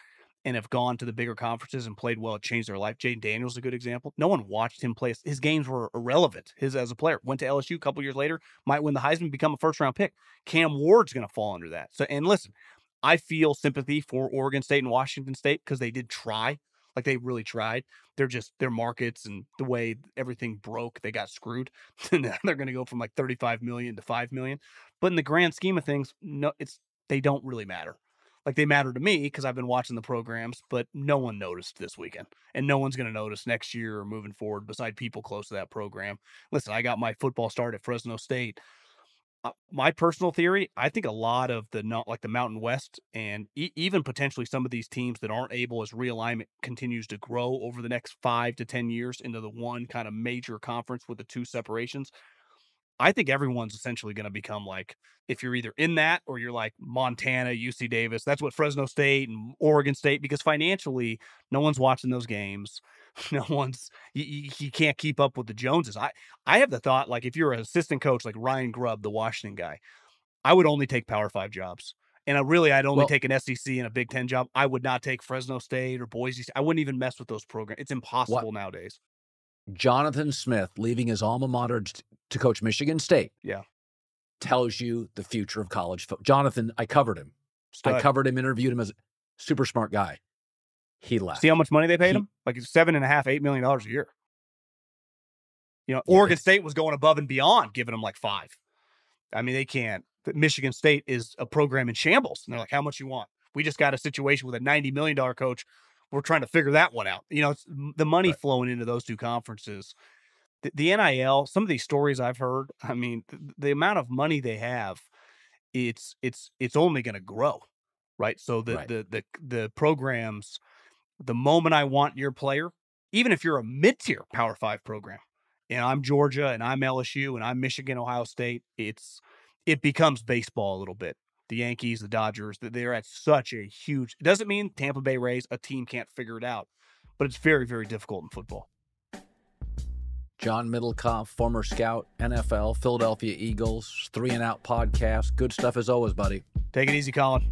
and have gone to the bigger conferences and played well, it changed their life. Jayden Daniels is a good example. No one watched him play. His games were irrelevant. His as a player went to LSU a couple years later, might win the Heisman, become a first round pick. Cam Ward's going to fall under that. So, and listen, I feel sympathy for Oregon State and Washington State because they did try. Like they really tried. They're just their markets and the way everything broke, they got screwed. and now they're going to go from like 35 million to 5 million. But in the grand scheme of things, no, it's they don't really matter like they matter to me because I've been watching the programs, but no one noticed this weekend. And no one's going to notice next year or moving forward beside people close to that program. Listen, I got my football start at Fresno State. uh, my personal theory, I think a lot of the not like the Mountain West and e- even potentially some of these teams that aren't able as realignment continues to grow over the next five to ten years into the one kind of major conference with the two separations. I think everyone's essentially going to become like if you're either in that or you're like Montana, UC Davis. That's what Fresno State and Oregon State because financially, no one's watching those games. No one's you, you can't keep up with the Joneses. I I have the thought like if you're an assistant coach like Ryan Grubb, the Washington guy, I would only take Power Five jobs. And I really, I'd only Well- take an SEC and a Big Ten job. I would not take Fresno State or Boise. State. I wouldn't even mess with those programs. It's impossible nowadays. Jonathan Smith leaving his alma mater to coach Michigan State. Yeah. Tells you the future of college football. Jonathan, I covered him. I covered him, interviewed him as a super smart guy. He left. See how much money they paid He- him? Like seven and a half, eight million dollars a year. You know, Oregon it's- State was going above and beyond, giving them like five. I mean, they can't. Michigan State is a program in shambles. And they're like, how much you want? We just got a situation with a $90 million coach. We're trying to figure that one out. You know, it's the money Right. flowing into those two conferences. The, the NIL, some of these stories I've heard, I mean, the, the amount of money they have, it's it's it's only going to grow, right? So the Right. the the the programs, the moment I want your player, even if you're a mid-tier Power Five program, and I'm Georgia and I'm LSU and I'm Michigan, Ohio State, it's it becomes baseball a little bit. The Yankees, the Dodgers, that they're at such a huge. It doesn't mean Tampa Bay Rays, a team can't figure it out, but it's very very difficult in football. John Middlekauff, former scout, NFL, Philadelphia Eagles, three and out podcast. Good stuff as always, buddy. Take it easy, Colin.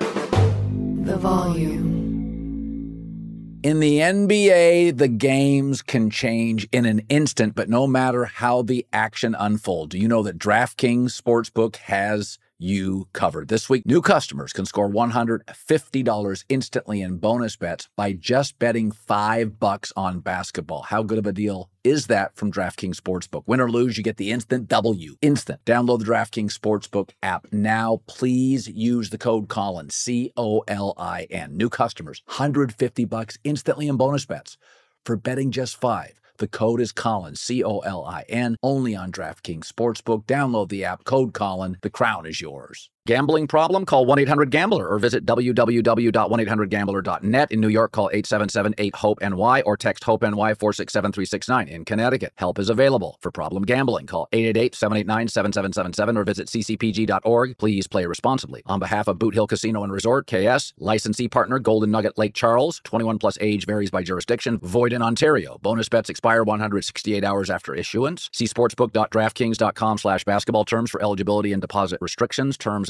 The volume. In the NBA, the games can change in an instant, but no matter how the action unfolds, do you know that DraftKings Sportsbook has you covered? This week, new customers can score $150 instantly in bonus bets by just betting five bucks on basketball. How good of a deal is that from DraftKings Sportsbook? Win or lose, you get the instant W. Instant. Download the DraftKings Sportsbook app now. Please use the code Colin, C O L I N. New customers, 150 bucks instantly in bonus bets for betting just five. The code is Colin, C O L I N, only on DraftKings Sportsbook. Download the app, code Colin. The crown is yours. Gambling problem? Call 1 800 Gambler or visit www.1800Gambler.net. In New York, call 877 8 HOPE NY or text HOPE NY 467 369. In Connecticut, help is available. For problem gambling, call 888 789 7777 or visit ccpg.org. Please play responsibly. On behalf of Boot Hill Casino and Resort, KS, licensee partner Golden Nugget Lake Charles, 21 plus age varies by jurisdiction, void in Ontario. Bonus bets expire 168 hours after issuance. See sportsbook.draftkings.com slash basketball terms for eligibility and deposit restrictions, terms,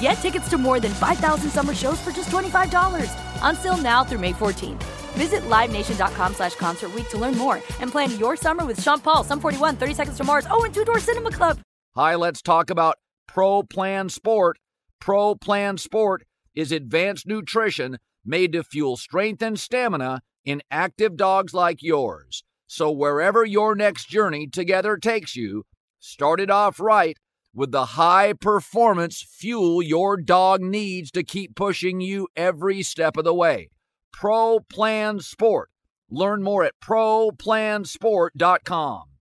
Get tickets to more than 5,000 summer shows for just $25. Until now through May 14th. Visit LiveNation.com slash Concert to learn more and plan your summer with Sean Paul, Sum 41, 30 Seconds to Mars, oh, and Two Door Cinema Club. Hi, let's talk about Pro Plan Sport. Pro Plan Sport is advanced nutrition made to fuel strength and stamina in active dogs like yours. So, wherever your next journey together takes you, start it off right with the high performance fuel your dog needs to keep pushing you every step of the way. Pro Plan Sport. Learn more at ProPlansport.com.